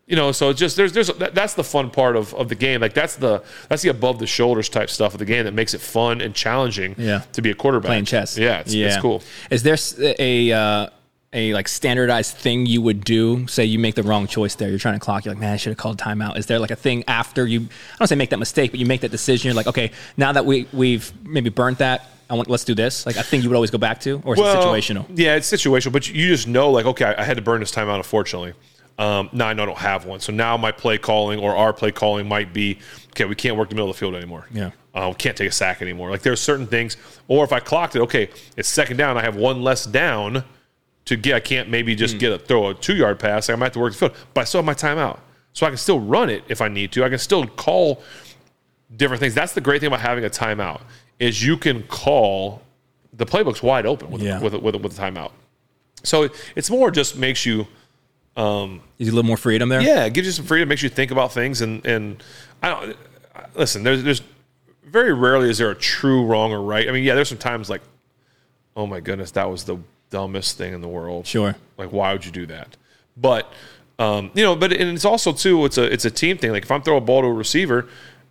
You know, so it's just there's there's that, that's the fun part of, of the game. Like that's the that's the above the shoulders type stuff of the game that makes it fun and challenging. Yeah. to be a quarterback Playing chess. Yeah, it's, it's cool. Is there a uh, a like standardized thing you would do? Say you make the wrong choice there. You're trying to clock. You're like, man, I should have called timeout. Is there like a thing after you? I don't say make that mistake, but you make that decision. You're like, okay, now that we we've maybe burnt that, I want let's do this. Like a thing you would always go back to, or is it situational? Yeah, it's situational, but you just know, like, okay, I had to burn this timeout. unfortunately. Um, now I know I don't have one. So now my play calling or our play calling might be, okay, we can't work the middle of the field anymore. Yeah. Uh, we can't take a sack anymore. Like there's certain things, or if I clocked it, okay, it's second down, I have one less down to get. I can't maybe just mm. get a throw a two yard pass. I might have to work the field, but I still have my timeout, so I can still run it if I need to. I can still call different things. That's the great thing about having a timeout is you can call the playbook's wide open with Yeah. with a, with a, with a timeout. So it's more just makes you um, Is a little more freedom there? yeah, it gives you some freedom, makes you think about things, and and I don't listen. There's there's very rarely is there a true wrong or right. I mean, yeah, there's some times like, oh my goodness, that was the dumbest thing in the world. Sure. Like, why would you do that? But um, you know, but and it's also too, it's a it's a team thing. Like if I'm throwing a ball to a receiver.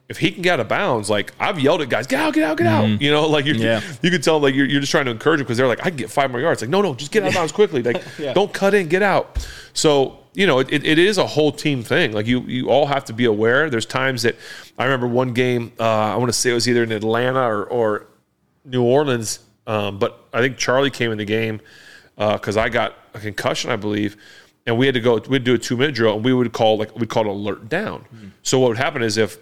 If he can get out of bounds, like I've yelled at guys, get out, get out, get out. You know, like you, Yeah. you can tell, like you're, you're just trying to encourage them because they're like, I can get five more yards. Like, no, no, just get out of bounds quickly. Like, don't cut in, get out. So you know, it, it is a whole team thing. Like you, you all have to be aware. There's times that I remember one game. Uh, I want to say it was either in Atlanta or, or New Orleans, um, but I think Charlie came in the game because I got a concussion, I believe, and we had to go. We'd do a two minute drill, and we would call like we call it alert down. So what would happen is if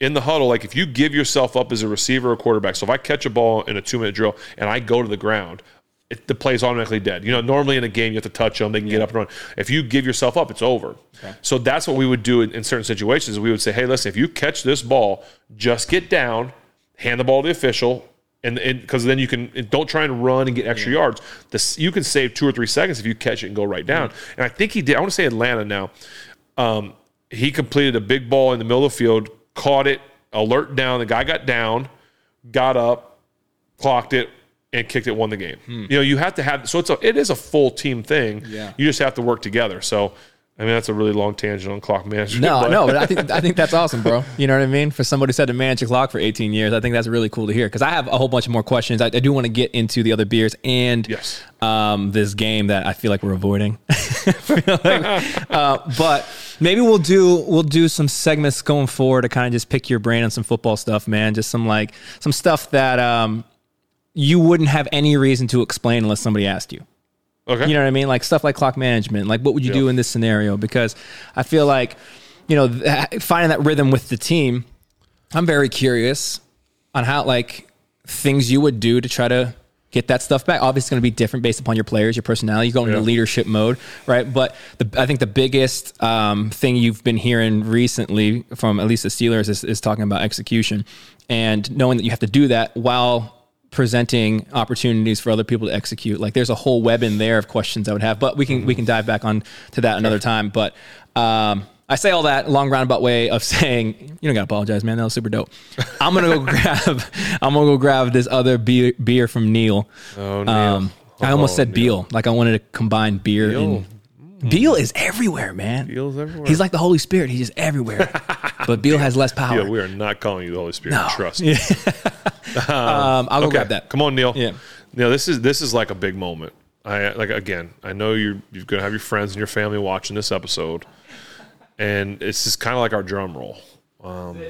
in the huddle, like if you give yourself up as a receiver or quarterback, so if I catch a ball in a two minute drill and I go to the ground, it, the play's automatically dead. You know, normally in a game you have to touch them, they can get up and run. If you give yourself up, it's over. So that's what we would do in, in certain situations. We would say, hey, listen, if you catch this ball, just get down, hand the ball to the official. And because then you can don't try and run and get extra yards. This you can save two or three seconds if you catch it and go right down. And I think he did. I want to say Atlanta now um, he completed a big ball in the middle of the field, caught it, alert down. The guy got down, got up, clocked it, and kicked it, won the game. You know, you have to have so it's a it is a full team thing. Yeah. You just have to work together. So I mean that's a really long tangent on clock management. No, but- no, but I think I think that's awesome, bro. You know what I mean? For somebody who said to manage a clock for 18 years, I think that's really cool to hear. Because I have a whole bunch of more questions. I, I do want to get into the other beers and Yes. um, this game that I feel like we're avoiding. Like- uh, but maybe we'll do we'll do some segments going forward to kind of just pick your brain on some football stuff, man. Just some like some stuff that um, you wouldn't have any reason to explain unless somebody asked you. Okay. You know what I mean? Like stuff like clock management. Like what would you do in this scenario? Because I feel like, you know, finding that rhythm with the team, I'm very curious on how like things you would do to try to get that stuff back. Obviously, it's going to be different based upon your players, your personality. You go into Yeah. leadership mode, right? But the, I think the biggest um, thing you've been hearing recently from at least the Steelers is, is talking about execution and knowing that you have to do that while presenting opportunities for other people to execute. Like there's a whole web in there of questions I would have, but we can we can dive back on to that another time. But um, I say all that long roundabout way of saying you don't gotta apologize, man. That was super dope. I'm gonna go grab I'm gonna go grab this other beer, beer from Neil. Oh, Neil. Um, I almost Oh, said Neil. Beal. Like I wanted to combine beer Beal. and Beal is everywhere, man. Beal's everywhere. He's like the Holy Spirit. He's just everywhere. but Beal has less power. Yeah, we are not calling you the Holy Spirit. No. Trust. um, I'll go Okay, grab that. Come on, Neil. Yeah. Neil, this is this is like a big moment. I like again. I know you're you're gonna have your friends and your family watching this episode. and it's just kind of like our drum roll. Um,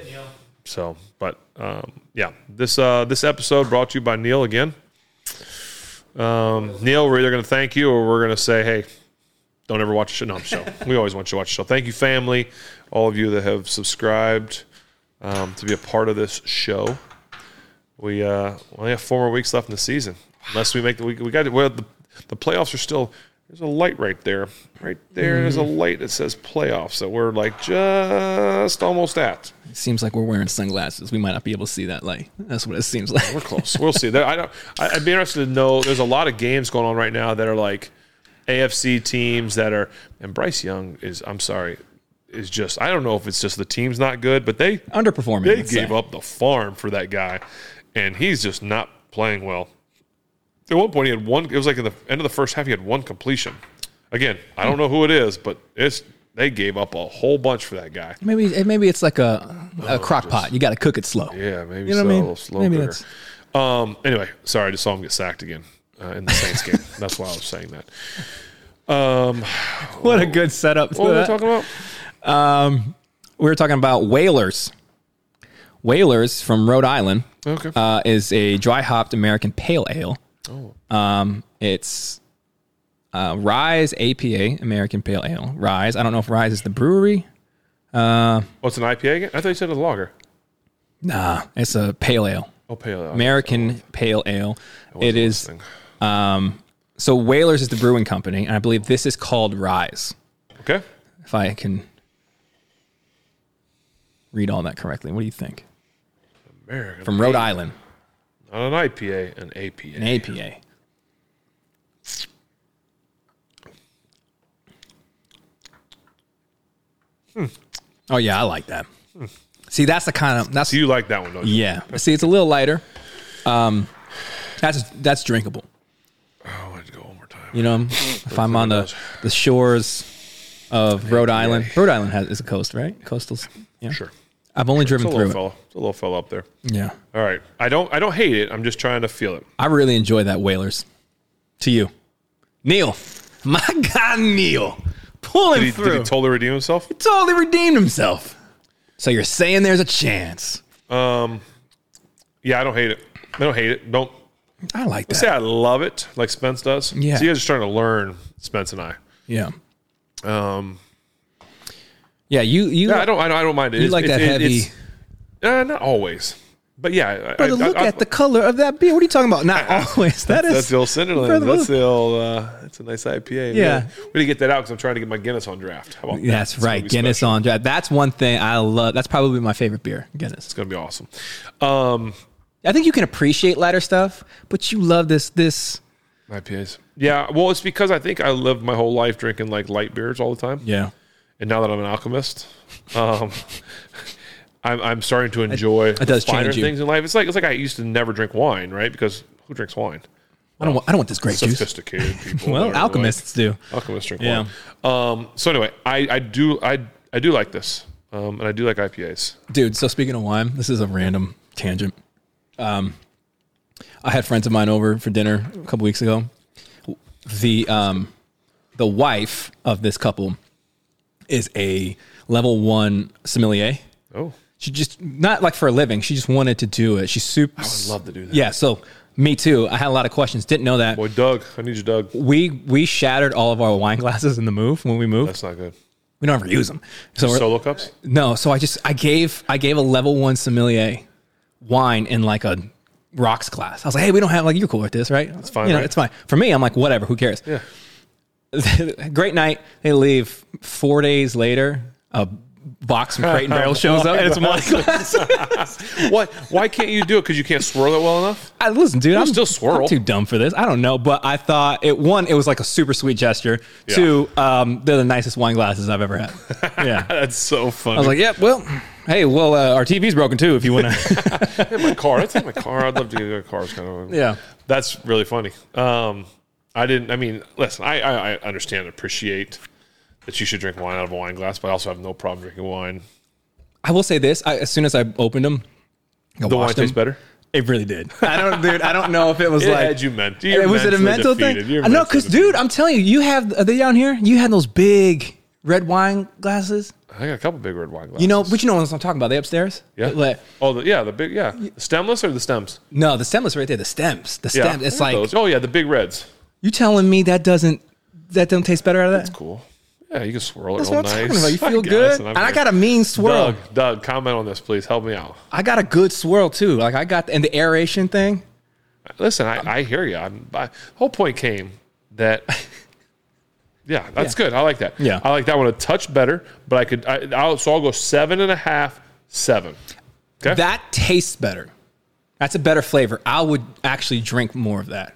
so, but um, yeah, this uh, this episode brought to you by Neil again. Um, Neil, we're either going to thank you or we're going to say, hey, don't ever watch the show. No, I'm just we always want you to watch the show. Thank you, family, all of you that have subscribed um, to be a part of this show. We uh, only have four more weeks left in the season, unless we make the we, we got well the, the playoffs are still. There's a light right there, right there. There's a light that says playoffs that we're like just almost at. It seems like we're wearing sunglasses. We might not be able to see that light. That's what it seems like. We're close. We'll see. I don't. I- I'd be interested to know. There's a lot of games going on right now that are like AFC teams that are. And Bryce Young is. I'm sorry. Is just. I don't know if it's just the team's not good, but they Underperforming. they gave say. up the farm for that guy, and he's just not playing well. At one point, he had one. It was like in the end of the first half, he had one completion. Again, I don't know who it is, but it's they gave up a whole bunch for that guy. Maybe maybe it's like a a crock pot. You got to cook it slow. Yeah, maybe You know so. what I A mean? little slow Maybe cooker. that's- Um. Anyway, sorry, I just saw him get sacked again uh, in the Saints game. That's why I was saying that. Um, What a good setup. What were we talking about? We were talking about Whalers. Whalers from Rhode Island Okay. uh, is a dry hopped American pale ale. Um, it's uh, Rise APA American Pale Ale. Rise. I don't know if Rise is the brewery. What's an IPA again? I thought you said a lager. Nah, it's a pale ale. Oh, pale ale. American Pale Ale. It is um, so Whalers is the brewing company, and I believe this is called Rise. Okay. If I can read all that correctly, what do you think? American. From Rhode Island, Not an IPA, an APA. an APA. Oh yeah, I like that. See, that's the kind of that's So you like that one, don't you? yeah. See, it's a little lighter. Um, that's that's drinkable. Oh, I wanted to go one more time. You know, if I'm on the the shores of Rhode Island, Rhode Island has is a coast, right? Coastal. Yeah. Sure. I've only It's driven a through little it. fella. It's a little fella up there. Yeah. All right. I don't. I don't hate it. I'm just trying to feel it. I really enjoy that Whalers. To you, Neil, my God, Neil, pulling Did he, through. did he totally redeem himself? totally redeemed himself. So you're saying there's a chance? Um. Yeah, I don't hate it. I don't hate it. Don't I like that. say I love it like Spence does. Yeah. So you guys are starting to learn Spence and I. yeah. Um, Yeah. You you. yeah, I don't. I don't, I don't mind it. You It's- like that heavy. uh, not always, but yeah. I- Brother, I, look I, at the color of that beer. What are you talking about? Not always. That is. That's the old Cinderland. Brother, That's the old. Uh, that's a nice IPA. Yeah. We gotta get that out because I'm trying to get my Guinness on draft. That? That's It's right. Guinness special. on draft. That's one thing I love. That's probably my favorite beer. Guinness. It's gonna be awesome. Um, I think you can appreciate lighter stuff, but you love this. This. IPAs. Yeah. Well, it's because I think I lived my whole life drinking like light beers all the time. Yeah. And now that I'm an alchemist, um, I'm, I'm starting to enjoy it does finer things in life. It's like it's like I used to never drink wine, right? Because who drinks wine? I don't. Want, I don't want this grape juice. Sophisticated people. Well, alchemists do. like- alchemists drink Yeah. wine. Um, so anyway, I, I do I I do like this, um, and I do like IPAs. Dude, so speaking of wine, this is a random tangent. Um, I had friends of mine over for dinner a couple weeks ago. The um, the wife of this couple is a level one sommelier. Oh, She just not like for a living. She just wanted to do it. She's super. I would love to do that. Yeah. So me too. I had a lot of questions. Didn't know that. boy, Doug, I need you, Doug. We we shattered all of our wine glasses in the move when we moved. That's not good. we don't ever use them. So we're, Solo cups. no, so I just I gave I gave a level one sommelier wine in like a rocks class. I was like, hey, we don't have like you're cool with this, right? It's fine, You know, right? it's fine for me. I'm like, whatever. Who cares? Yeah. Great night. They leave. Four days later, a box from Crate and Barrel shows up, and it's wine glass. what? why can't you do it? Because you can't swirl it well enough. I listen, dude. I'm still swirl. I'm too dumb for this. I don't know, but I thought it. One, it was like a super sweet gesture. Yeah. Two, um, they're the nicest wine glasses I've ever had. Yeah. That's so funny. I was like, yep. well, hey, well, uh, our TV's broken too. If you want to, my car. That's in my car. I'd love to get a car. It's kind of Yeah. That's really funny. Um, I didn't. I mean, listen. I, I, I understand and appreciate that you should drink wine out of a wine glass, but I also have no problem drinking wine. I will say this: I, as soon as I opened them, I The wine them. tastes better. It really did. I don't, dude. I don't know if it was It like had you meant. It, was it a mental thing? I know, because dude, I'm telling you, you have are they down here? You had those big red wine glasses. I got a couple big red wine glasses. You know, but you know what I'm talking about. They upstairs. yeah. Like, oh, the, yeah, the big, yeah, the stemless or the stems? no, the stemless right there. The stems. The Yeah. It's like those. oh yeah, the big reds. You telling me that doesn't that don't taste better out of that? That's cool. Yeah, you can swirl it That's real what I'm nice. talking about. You I feel guess, good, and and I'm I got a mean swirl. Doug, Doug, comment on this, please. Help me out. I got a good swirl too. Like I got and the aeration thing. Listen, I, I hear you. I'm, I, whole point came that. Yeah, that's good. I like that. Yeah. I like that one a touch better, but I could. I, I'll, so I'll go seven and a half, seven. Okay. That tastes better. That's a better flavor. I would actually drink more of that.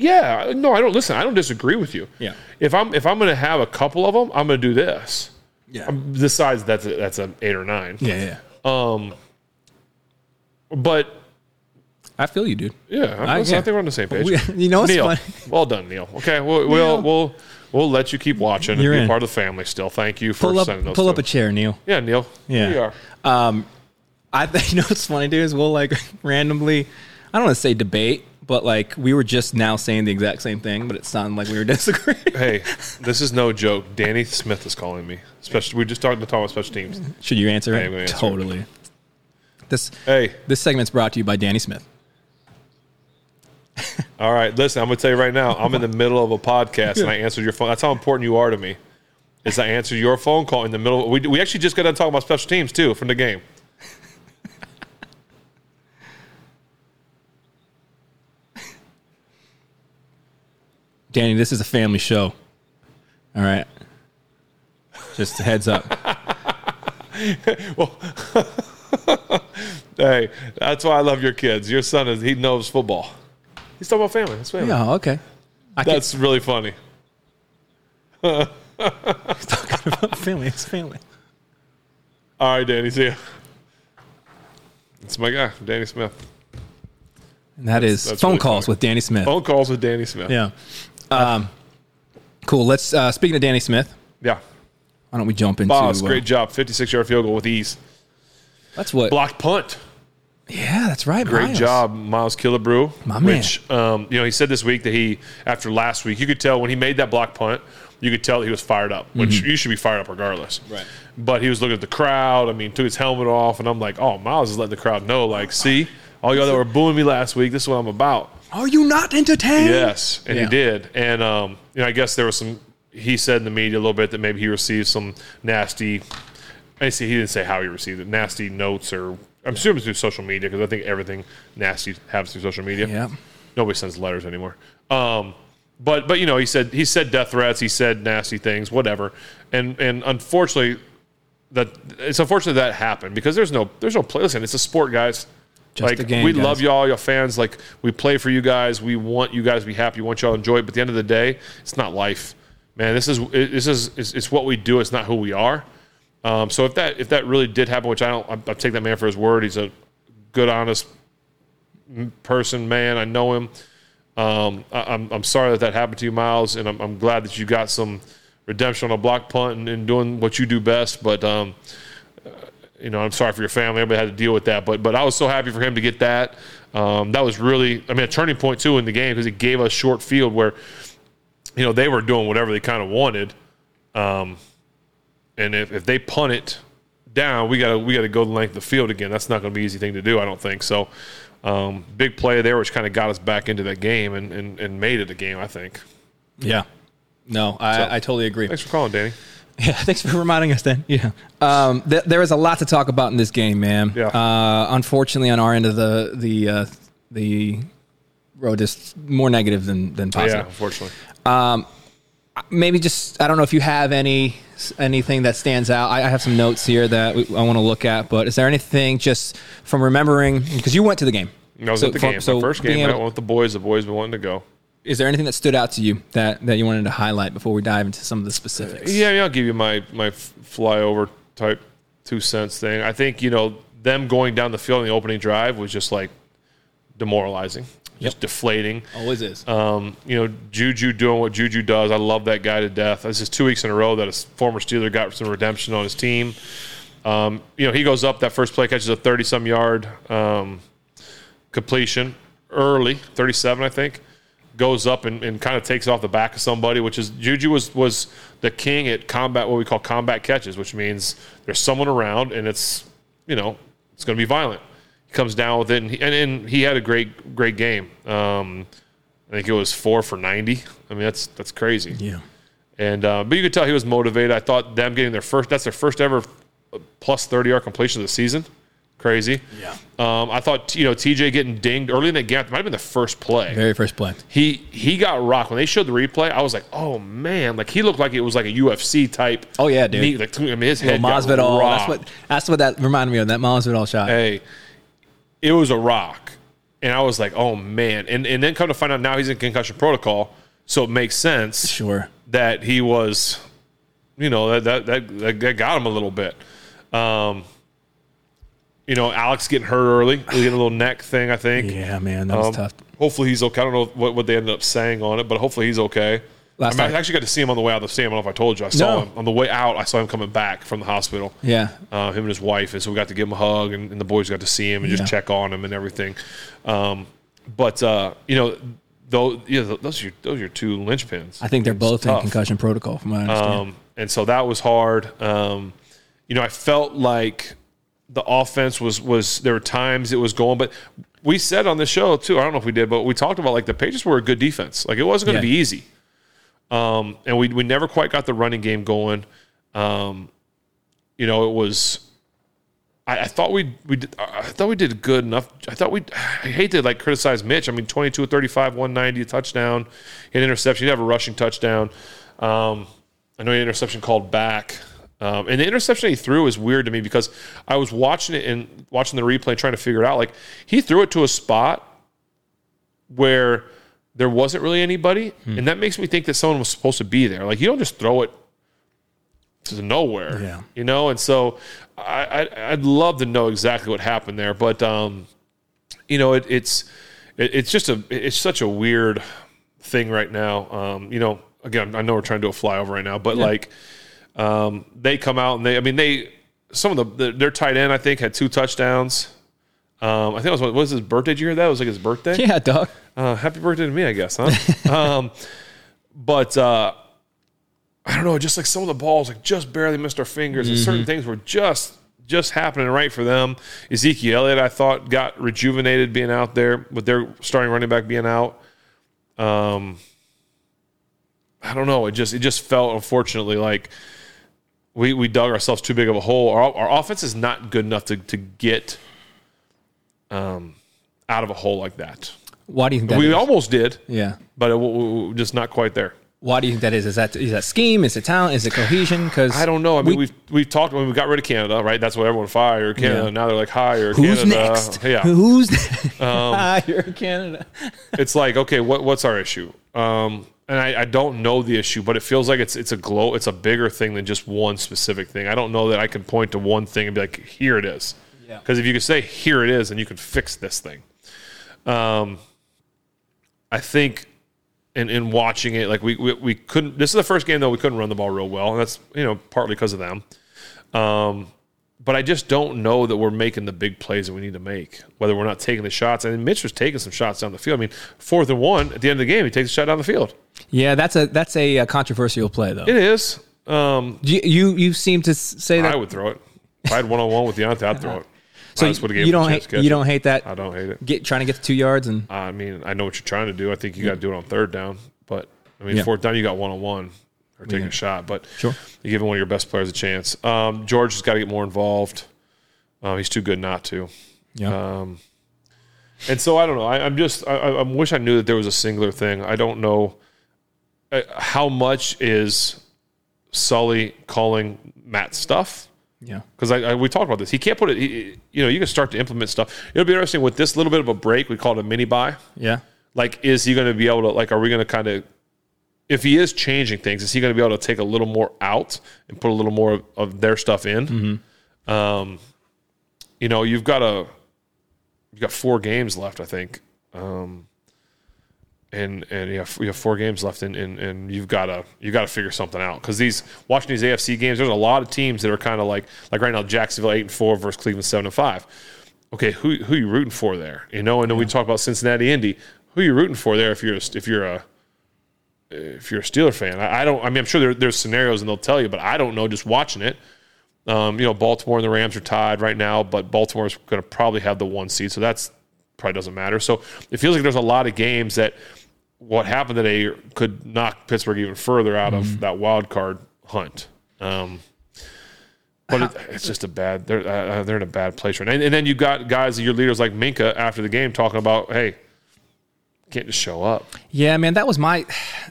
Yeah. No, I don't listen. I don't disagree with you. Yeah. If I'm if I'm going to have a couple of them, I'm going to do this. Yeah. Besides, that's a, that's an eight or nine. Yeah, yeah. Um But I feel you, dude. Yeah, I, I- listen, I yeah. think we're on the same page. We- you know, it's Neil, funny. well done, Neil. Okay, we'll we'll Neil. we'll we'll let you keep watching and You're be in. part of the family. Still, thank you for Pull up, sending those. pull up a chair, Neil. yeah, Neil. Yeah. Here you are. I think you know what's funny, dude, is we'll like randomly. I don't want to say debate, but like we were just now saying the exact same thing, but it sounded like we were disagreeing. Hey, this is no joke. Danny Smith is calling me. Special. We just talked to talk about special teams. Should you answer Hey, it? It. totally. This Hey, this segment's brought to you by Danny Smith. all right. Listen, I'm gonna tell you right now. I'm in the middle of a podcast and I answered your phone. That's how important you are to me. Is I answered your phone call in the middle. We we actually just got done talking about special teams too from the game. Danny, this is a family show. All right. Just a heads up. well, Hey, that's why I love your kids. Your son is he knows football. He's talking about family. That's family. Yeah, okay. I That's really funny. He's talking about family. It's family. All right, Danny. See ya. It's my guy, Danny Smith. And that is that's phone really calls funny. with Danny Smith. Phone calls with Danny Smith. Yeah. Um, cool. Let's uh, speaking of Danny Smith. Yeah. Why don't we jump into? Boz, uh, great job. 56 yard field goal with ease. That's what. Blocked punt. Yeah, that's right. Great Miles. job, Miles Killebrew. My man. um, you know, he said this week that he, after last week, you could tell when he made that block punt, you could tell he was fired up, which you should be fired up regardless. Mm-hmm. Right. But he was looking at the crowd. I mean, took his helmet off, and I'm like, oh, Miles is letting the crowd know, like, see, all y'all that were booing me last week, this is what I'm about. Are you not entertained? Yes, and Yeah. he did. And um, you know, I guess there was some. He said in the media a little bit that maybe he received some nasty. I see he didn't say how he received it. Nasty notes or I'm assuming through social media because I think everything nasty happens through social media. Yeah. Nobody sends letters anymore. Um, but but you know he said he said death threats. He said nasty things. Whatever. And and unfortunately, that it's unfortunate that happened because there's no there's no play. Listen, it's a sport, guys. Just like game, we guys. love y'all, your fans. Like we play for you guys. We want you guys to be happy. We want y'all to enjoy it. But at the end of the day, it's not life, man. This is this is it's, it's what we do. It's not who we are. Um, so if that if that really did happen, which I don't, I, I take that man for his word. He's a good, honest person, man. I know him. Um, I, I'm I'm sorry that that happened to you, Miles, and I'm, I'm glad that you got some redemption on a block punt and, and doing what you do best. But um, you know, I'm sorry for your family. Everybody had to deal with that, but but I was so happy for him to get that. Um, that was really, I mean, a turning point too in the game because it gave us short field where, you know, they were doing whatever they kind of wanted. Um, and if, if they punt it down, we gotta we gotta go the length of the field again. That's not going to be an easy thing to do. I don't think so. Um, big play there, which kind of got us back into that game and, and, and made it a game. I think. Yeah. No, I, So- I totally agree. Thanks for calling, Danny. Yeah, thanks for reminding us then. Yeah. Um, th- there is a lot to talk about in this game, man. Yeah. Uh, unfortunately, on our end of the the uh, the road is more negative than than positive. Yeah, unfortunately. Maybe just I don't know if you have any anything that stands out. I, I have some notes here that we, I want to look at. But is there anything just from remembering because you went to the game? I was So at the game. so first game. I went with the boys. The boys been wanting to go. Is there anything that stood out to you that that you wanted to highlight before we dive into some of the specifics? Yeah, yeah, I'll give you my my flyover type two cents thing. I think you know them going down the field in the opening drive was just like demoralizing, just deflating. always is. Um, you know, Juju doing what Juju does. I love that guy to death. This is two weeks in a row that a former Steeler got some redemption on his team. Um, you know, he goes up that first play, catches a thirty-some yard um, completion early, thirty-seven, I think. Goes up and, and kind of takes it off the back of somebody, which is Juju was was the king at combat, what we call combat catches, which means there's someone around and it's you know it's going to be violent. He comes down with it, and he, and, and he had a great great game. Um, I think it was four for ninety. I mean that's that's crazy. Yeah. And uh, but you could tell he was motivated. I thought them getting their first that's their first ever plus thirty yard completion of the season. Crazy. Yeah. Um, I thought you know TJ getting dinged early in the game. Might have been the first play. Very first play. He he got rocked when they showed the replay. I was like, oh man, like he looked like it was like a UFC type. Oh, yeah, dude. knee. Like I mean, his head got Masvidal. That's rocked. what that's what that reminded me of. That Masvidal shot. Hey, it was a rock, and I was like, oh man, and and then come to find out now he's in concussion protocol, so it makes sense Sure. that he was, you know, that that that, that got him a little bit. Um, you know, Alex getting hurt early, getting a little neck thing, I think. Yeah, man, that was Um, tough. Hopefully he's okay. I don't know what, what they ended up saying on it, but hopefully he's okay. Last I, mean, I actually got to see him on the way out of the stadium. I don't know if I told you. I saw No. him on the way out. I saw him coming back from the hospital. Yeah. Uh, him and his wife, and so we got to give him a hug, and, and the boys got to see him and just Yeah. check on him and everything. Um, but uh, you know, those yeah, those are your, those are your two linchpins. I think they're both in concussion protocol, from what I understand. Um, and so that was hard. Um, you know, I felt like the offense was was there were times it was going, but we said on the show too. I don't know if we did, but we talked about like the Patriots were a good defense. Like it wasn't going to Yeah. be easy. Um, and we we never quite got the running game going. Um, you know, it was. I, I thought we we did, I thought we did good enough. I thought we. I hate to like criticize Mitch. I mean, 22 35, 190, a touchdown, an interception. He'd have a rushing touchdown. Um, I know an interception called back. Um, and the interception he threw is weird to me because I was watching it and watching the replay, trying to figure it out. Like he threw it to a spot where there wasn't really anybody, and that makes me think that someone was supposed to be there. Like you don't just throw it to nowhere, Yeah. you know. And so I, I I'd love to know exactly what happened there, but um, you know, it, it's it, it's just a it's such a weird thing right now. Um, you know, again, I know we're trying to do a flyover right now, but like um, they come out and they, I mean, they some of the, the their tight end I think had two touchdowns. Um, I think it was what was his birthday? Did you hear that? It was like his birthday. Yeah, Doug. Uh, happy birthday to me, I guess, huh? um, but uh, I don't know, just like some of the balls, like just barely missed our fingers, and certain things were just just happening right for them. Ezekiel Elliott, I thought, got rejuvenated being out there with their starting running back being out. Um, I don't know. It just it just felt unfortunately like we we dug ourselves too big of a hole. Our, our offense is not good enough to to get um out of a hole like that. Why do you think that We is? almost did, Yeah. but it, w- w- just not quite there. Why do you think that is? Is that is that scheme? Is it talent? Is it cohesion? Because I don't know. I mean, we, have we've talked when we got rid of Canada, right? That's what everyone fired Canada. Yeah. Now they're like hire Who's Canada. next? Yeah, Who's next? You're Canada. it's like okay, what what's our issue? Um, and I, I don't know the issue, but it feels like it's it's a glow. It's a bigger thing than just one specific thing. I don't know that I can point to one thing and be like, here it is. Yeah. Because if you could say here it is, and you can fix this thing. Um, I think in, in watching it, like we, we we couldn't. This is the first game though we couldn't run the ball real well, and that's you know partly because of them. Um, but I just don't know that we're making the big plays that we need to make. Whether we're not taking the shots, and Mitch was taking some shots down the field. I mean, fourth and one at the end of the game, he takes a shot down the field. Yeah, that's a that's a, uh controversial play though. It is. Um, You, you you seem to say that. I would throw it. If I had one on one with Diontae, I'd throw it. so I just would've gave you don't hate you don't hate that. I don't hate it. Get trying to get to two yards and I mean, I know what you're trying to do. I think you got to do it on third down, but I mean, Yeah. fourth down, you got one on one or taking a shot, but Sure. you're giving one of your best players a chance. Um, George has got to get more involved. Um, he's too good not to. yeah. And so I don't know. I, I'm just. I, I wish I knew that there was a singular thing. I don't know uh, how much is Sully calling Matt stuff yeah. because I, I we talked about this. He can't put it. He, you know, you can start to implement stuff. It'll be interesting with this little bit of a break. We call it a mini bye. Yeah. Like, is he going to be able to? Like, are we going to kind of? If he is changing things, is he going to be able to take a little more out and put a little more of, of their stuff in? Um, you know, you've got a you've got four games left, I think, um, and and you have you have four games left, and and, and you've got to you got to figure something out because these watching these AFC games, there's a lot of teams that are kind of like like right now Jacksonville eight and four versus Cleveland seven and five. Okay, who who you rooting for there? You know, and then we talk about Cincinnati, Indy. who are you rooting for there if you're a, if you're a if you're a Steeler fan. I, I don't. I mean, I'm sure there, there's scenarios and they'll tell you, but I don't know. Just watching it, um, you know, Baltimore and the Rams are tied right now, but Baltimore's going to probably have the one seed, so that's probably doesn't matter. So it feels like there's a lot of games that what happened today could knock Pittsburgh even further out Mm-hmm. of that wild card hunt. Um, but it, it's just a bad. They're uh, they're in a bad place right now. And, and then you got guys, your leaders like Minkah after the game talking about, hey, can't just show up. Yeah, man, that was my.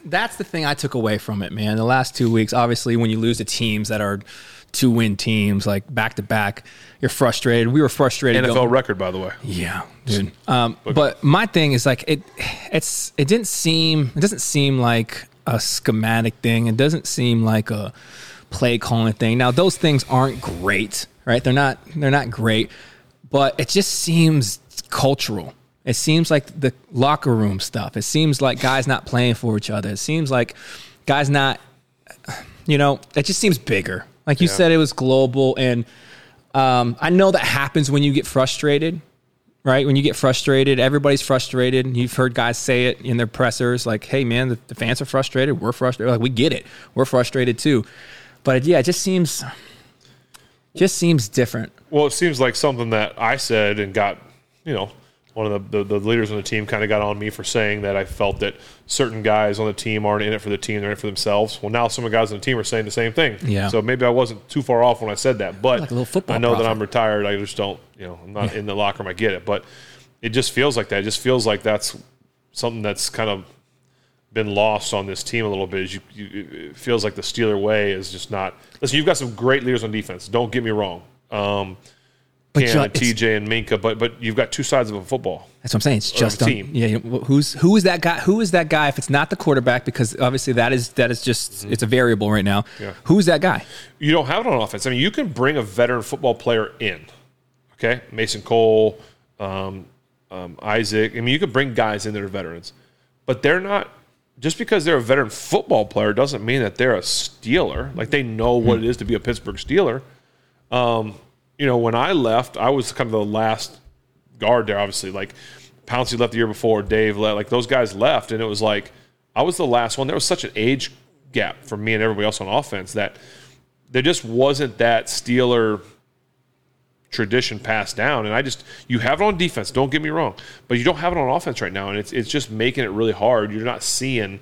That's the thing I took away from it, man. The last two weeks, obviously, when you lose to teams that are two win teams, like back to back, you're frustrated. We were frustrated. NFL going- record, by the way. Yeah, dude. Um, but my thing is like it. It's it didn't seem. It doesn't seem like a schematic thing. It doesn't seem like a play calling thing. Now those things aren't great, right? They're not. They're not great. But it just seems cultural. It seems like the locker room stuff. It seems like guys not playing for each other. It seems like guys not. You know, it just seems bigger. Like you Yeah. said, it was global, and um, I know that happens when you get frustrated right? When you get frustrated, everybody's frustrated. You've heard guys say it in their pressers, like, "Hey, man, the, the fans are frustrated. We're frustrated. Like, we get it. We're frustrated too." But yeah, it just seems, just seems different. Well, it seems like something that I said and got, you know, one of the, the, the leaders on the team kind of got on me for saying that I felt that certain guys on the team aren't in it for the team, they're in it for themselves. Well, now some of the guys on the team are saying the same thing. Yeah. So maybe I wasn't too far off when I said that. But Like a little football I know that. I'm retired. I just don't, you know, I'm not in the locker room. I get it. But it just feels like that. It just feels like that's something that's kind of been lost on this team a little bit. Is you, you, it feels like the Steeler way is just not. Listen, you've got some great leaders on defense. Don't get me wrong. Um, But Cam and TJ and Minkah, but but you've got two sides of a football. That's what I'm saying. It's just a on- team. yeah. you know, who's who is that guy? Who is that guy? If it's not the quarterback, because obviously that is that is just it's a variable right now. Mm-hmm. Yeah. Who's that guy? You don't have it on offense. I mean, you can bring a veteran football player in. Okay, Mason Cole, um, um, Isaac. I mean, you could bring guys in that are veterans, but they're not. Just because they're a veteran football player doesn't mean that they're a Steeler. Like they know what it is to be a Pittsburgh Steeler. Um, you know, when I left, I was kind of the last guard there. Obviously, like Pouncey left the year before, Dave left. Like those guys left, and it was like I was the last one. There was such an age gap for me and everybody else on offense that there just wasn't that Steeler tradition passed down. And I just you have it on defense. Don't get me wrong, but you don't have it on offense right now, and it's it's just making it really hard. You're not seeing,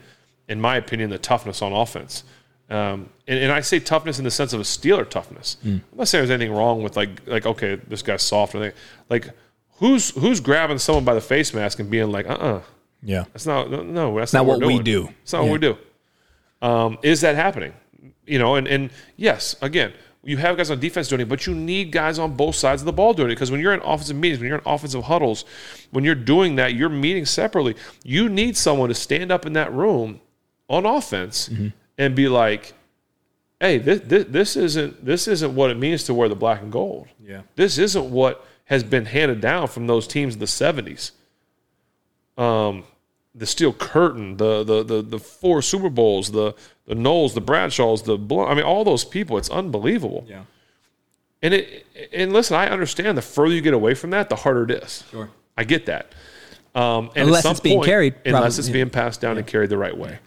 in my opinion, the toughness on offense. Um, and, and I say toughness in the sense of a Steeler toughness. I'm not saying there's anything wrong with like like okay, this guy's soft or anything. Like who's who's grabbing someone by the face mask and being like, uh, uh Yeah. that's not no, no that's not not, what we we're do. doing. It's not Yeah. what we do. Um, is that happening? You know, and and yes, again, you have guys on defense doing it, but you need guys on both sides of the ball doing it because when you're in offensive meetings, when you're in offensive huddles, when you're doing that, you're meeting separately. You need someone to stand up in that room on offense Mm-hmm. And be like, "Hey, this, this this isn't this isn't what it means to wear the black and gold. Yeah. This isn't what has been handed down from those teams in the '70s." um, the Steel Curtain, the the the the four Super Bowls, the the Nolls, the Bradshaws, the Blount. I mean, all those people. It's unbelievable. Yeah. And it and listen, I understand. The further you get away from that, the harder it is. Sure. I get that. Um, and at Unless some it's being point- carried, unless probably, it's yeah. being passed down and carried the right way.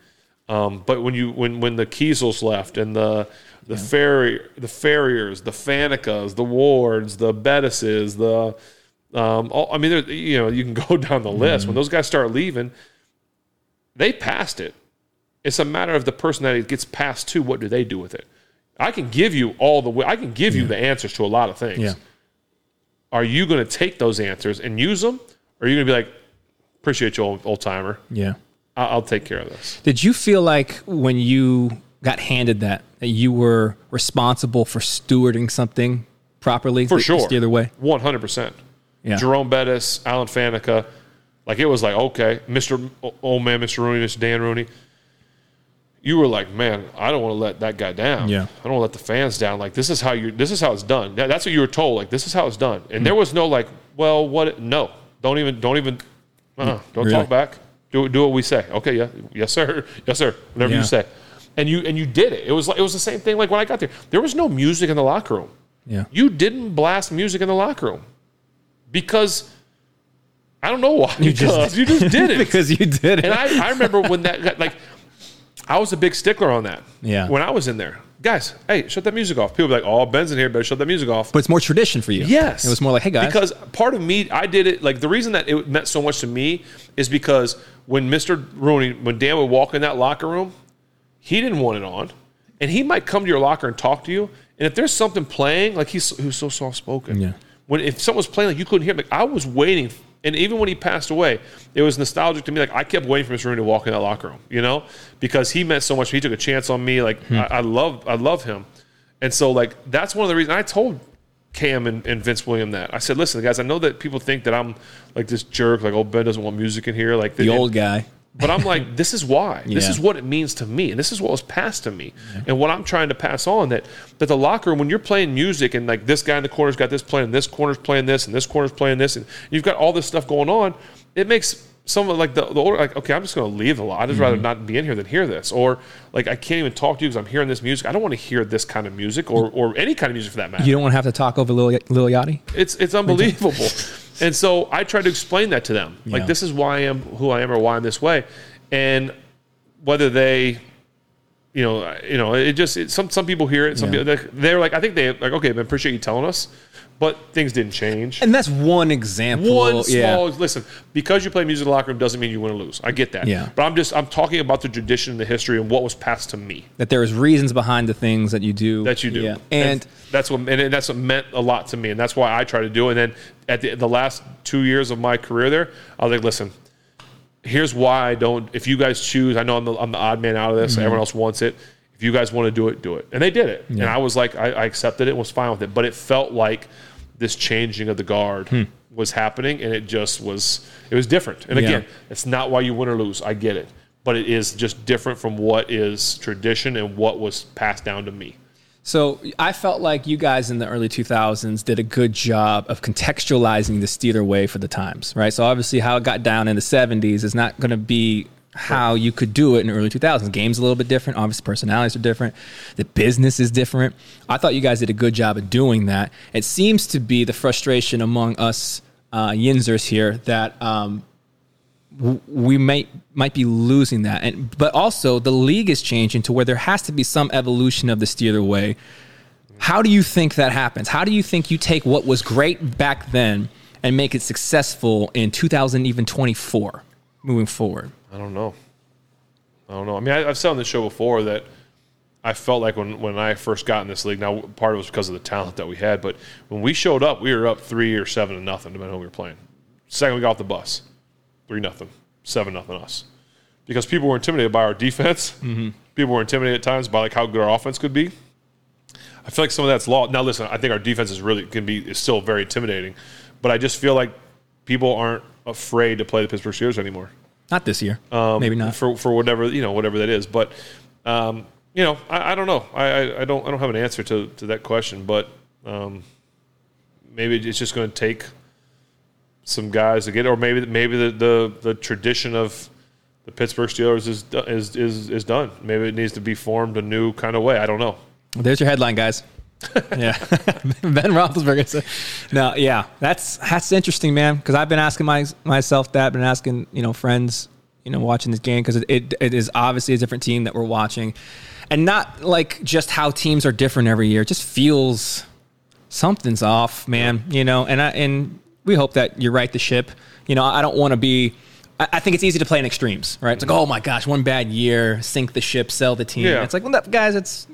Um, but when you when when the Keisels left and the the ferry the Farriors, the Fanecas, the Wards, the Bettises, the um, all, I mean, there, you know, you can go down the list. Mm-hmm. When those guys start leaving, they passed it. It's a matter of the person that it gets passed to. What do they do with it? I can give you all the. I can give you the answers to a lot of things. Yeah. Are you going to take those answers and use them, or are you going to be like, appreciate you, old, old timer. Yeah. I'll, I'll take care of this. Did you feel like when you got handed that that you were responsible for stewarding something properly? For sure. The other way. One hundred percent. Yeah. Jerome Bettis, Alan Faneca, like it was like okay, Mister Old Man, Mister Rooney, Mister Dan Rooney. You were like, man, I don't want to let that guy down. Yeah. I don't want to let the fans down. Like this is how you. This is how it's done. That's what you were told. Like this is how it's done. And there was no like, well, what? No, don't even, don't even, uh, don't Really? talk back. Do do what we say. Okay, yeah, yes sir, yes sir. Whatever Yeah. you say. And you and you did it. It was like it was the same thing. Like when I got there, there was no music in the locker room Yeah. you didn't blast music in the locker room because I don't know why. You just, you just did it because you did it. And I, I remember when that like I was a big stickler on that. Yeah. When I was in there, guys, hey, shut that music off. People be like, oh, Ben's in here, better shut that music off. But it's more tradition for you. Yes. It was more like, hey guys. Because part of me, I did it. Like the reason that it meant so much to me is because when Mr. Rooney, when Dan would walk in that locker room, he didn't want it on, and he might come to your locker and talk to you. And if there's something playing, like he's he was so soft spoken. Yeah. When if someone was playing, like you couldn't hear. Him, like I was waiting. And even when he passed away, it was nostalgic to me. Like I kept waiting for Mr. Rooney to walk in that locker room, you know, because he meant so much. He took a chance on me. Like hmm. I, I love, I love him. And so, like, that's one of the reasons I told Cam and, and Vince William that. I said, listen, guys, I know that people think that I'm like this jerk, like, oh, Ben doesn't want music in here. Like, the old guy. But I'm like, this is why. This Yeah. is what it means to me. And this is what was passed to me. And what I'm trying to pass on that that the locker room, when you're playing music and like this guy in the corner's got this playing, and this corner's playing this, and this corner's playing this, and you've got all this stuff going on, it makes someone like the, the older like, okay, I'm just gonna leave the lot. I'd just rather mm-hmm. not be in here than hear this. Or like I can't even talk to you because I'm hearing this music. I don't want to hear this kind of music or or any kind of music for that matter. You don't want to have to talk over Lil, Lil Yachty? It's it's unbelievable. and so I tried to explain that to them. Like Yeah. this is why I am who I am or why I'm this way. And whether they you know, you know, it just it, some some people hear it. Some Yeah. people they're like, I think they like, okay, I appreciate you telling us, but things didn't change. And that's one example. One yeah. small listen, because you play music in the locker room doesn't mean you win or lose. I get that. Yeah. But I'm just I'm talking about the tradition and the history and what was passed to me That there is reasons behind the things that you do. that you do. Yeah. And that's what and that's what meant a lot to me, and that's why I try to do. it. And then at the, the last two years of my career there, I was like, listen, here's why I don't. If you guys choose, I know I'm the, I'm the odd man out of this. Mm-hmm. Everyone else wants it. If you guys want to do it, do it. And they did it, and I was like, I, I accepted it and was fine with it. But it felt like this changing of the guard hmm. was happening, and it just was. It was different. And Yeah. again, it's not why you win or lose. I get it. But it is just different from what is tradition and what was passed down to me. So I felt like you guys in the early 2000s did a good job of contextualizing the Steeler way for the times, right? So obviously, how it got down in the 70s is not going to be how you could do it in the early 2000s. Games a little bit different. Obviously, personalities are different. The business is different. I thought you guys did a good job of doing that. It seems to be the frustration among us uh, Yinzers here that um, w- we might might be losing that, and but also the league is changing to where there has to be some evolution of the Steeler way. How do you think that happens? How do you think you take what was great back then and make it successful in 2000 even 24 moving forward? I don't know. I don't know. I mean, I, I've said on this show before that I felt like when, when I first got in this league, now part of it was because of the talent that we had, but when we showed up, we were up three or seven to nothing, depending on who we were playing. Second we got off the bus, three nothing, seven nothing us, because people were intimidated by our defense. Mm-hmm. People were intimidated at times by like how good our offense could be. I feel like some of that's lost. Now, listen, I think our defense is really can be is still very intimidating, but I just feel like people aren't afraid to play the Pittsburgh Steelers anymore Not this year. Maybe not. for for whatever you know whatever that is. But um, you know, I, I don't know. I, I, I don't I don't have an answer to, to that question. But um, maybe it's just going to take some guys to get, it, or maybe maybe the, the, the tradition of the Pittsburgh Steelers is is is is done. Maybe it needs to be formed a new kind of way. I don't know. There's your headline, guys. yeah, Ben Roethlisberger. said- No, yeah, that's that's interesting, man. Because I've been asking my, myself that, been asking you know friends, you know, watching this game because it, it it is obviously a different team that we're watching, and not like just how teams are different every year. It just feels something's off, man. You know, and I and we hope that you right the ship. You know, I don't want to be. I I think it's easy to play in extremes, right? It's like, oh my gosh, one bad year, sink the ship, sell the team. Yeah. It's like, well, that, guys, it's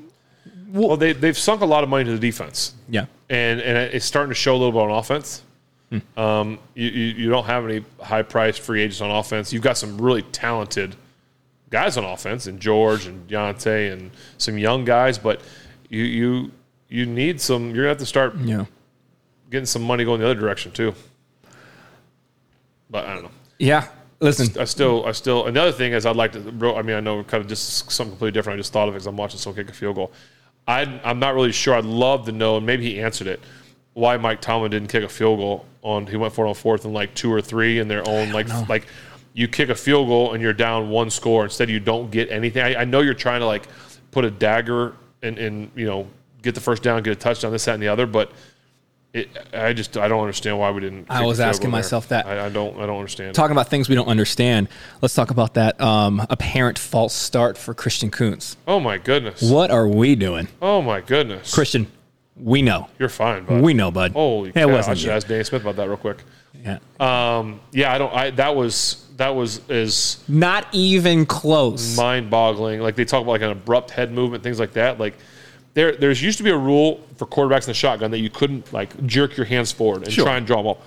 Well, they they've sunk a lot of money to the defense. yeah. and and it's starting to show a little bit on offense. Um, you, you you don't have any high priced free agents on offense. You've got some really talented guys on offense, and George and Diontae and some young guys, but you you you need some. You're gonna have to start Yeah. getting some money going the other direction too. But I don't know. Yeah. Listen, I still, I still. Another thing is, I'd like to. I mean, I know kind of just something completely different. I just thought of it because I'm watching someone kick a field goal. I, I'm not really sure. I'd love to know, and maybe he answered it. Why Mike Tomlin didn't kick a field goal on? He went for it on fourth and like two or three in their own like like. You kick a field goal and you're down one score. Instead, you don't get anything. I, I know you're trying to like put a dagger and, and you know get the first down, get a touchdown, this, that, and the other. But it, I just I don't understand why we didn't. I was asking goal there. myself that. I, I don't. I don't understand. it. Talking about things we don't understand, let's talk about that um, apparent false start for Christian Kuntz. Oh my goodness. What are we doing? Oh my goodness. Christian, we know. You're fine, bud. We know, bud. Holy it cow! I wasn't should you. ask Danny Smith about that real quick. Yeah. Um, yeah, I don't. I that was that was is Not even close. mind-boggling. Like they talk about like an abrupt head movement, things like that. Like there, there's used to be a rule for quarterbacks in the shotgun that you couldn't like jerk your hands forward and Sure. try and draw them up.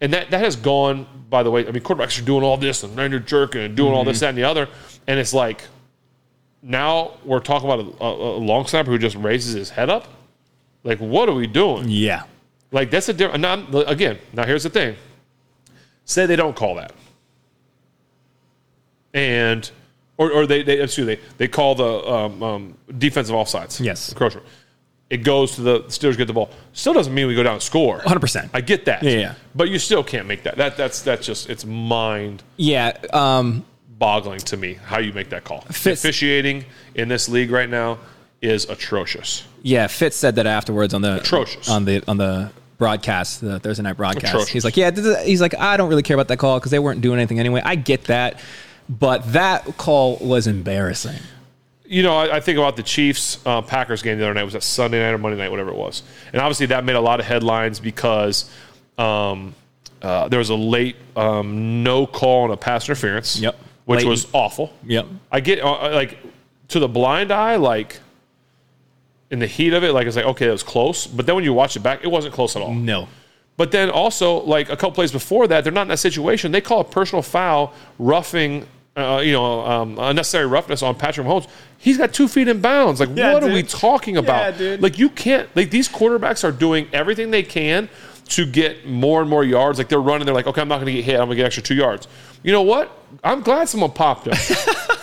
And that, that has gone, by the way. I mean, quarterbacks are doing all this and then you're jerking and doing all this, mm-hmm. that, and the other. And it's like now we're talking about a, a, a long snapper who just raises his head up. Like, what are we doing? yeah. Like that's a different. Now, again, now here's the thing. Say they don't call that, and or, or they, they excuse me, they they call the um, um, defensive offsides. Yes. encroachment. It goes to the Steelers get the ball. Still doesn't mean we go down and score. 100%. I get that. Yeah, yeah. But you still can't make that. That that's that's just it's mind Yeah. Um, boggling to me how you make that call. Fitz- Officiating in this league right now is atrocious. yeah. Fitz said that afterwards on the Atrocious. on the on the broadcast, the Thursday night broadcast. Atrocious. He's like, yeah. He's like, I don't really care about that call because they weren't doing anything anyway. I get that, but that call was embarrassing. you know, I, I think about the Chiefs uh, Packers game the other night. Was that Sunday night or Monday night, whatever it was? And obviously that made a lot of headlines because um, uh, there was a late um, no call on a pass interference. Yep. which was awful. Yep. I get uh, like to the blind eye, like in the heat of it, like it's like okay, that was close. But then when you watch it back, it wasn't close at all. No. But then also, like a couple plays before that, they're not in that situation. They call a personal foul, roughing, uh, you know, um, unnecessary roughness on Patrick Mahomes. He's got two feet in bounds. Like, Yeah, what are we talking about? dude. Like, you can't. Like, these quarterbacks are doing everything they can to get more and more yards. Like, they're running. They're like, okay, I'm not going to get hit. I'm going to get extra two yards. You know what? I'm glad someone popped him.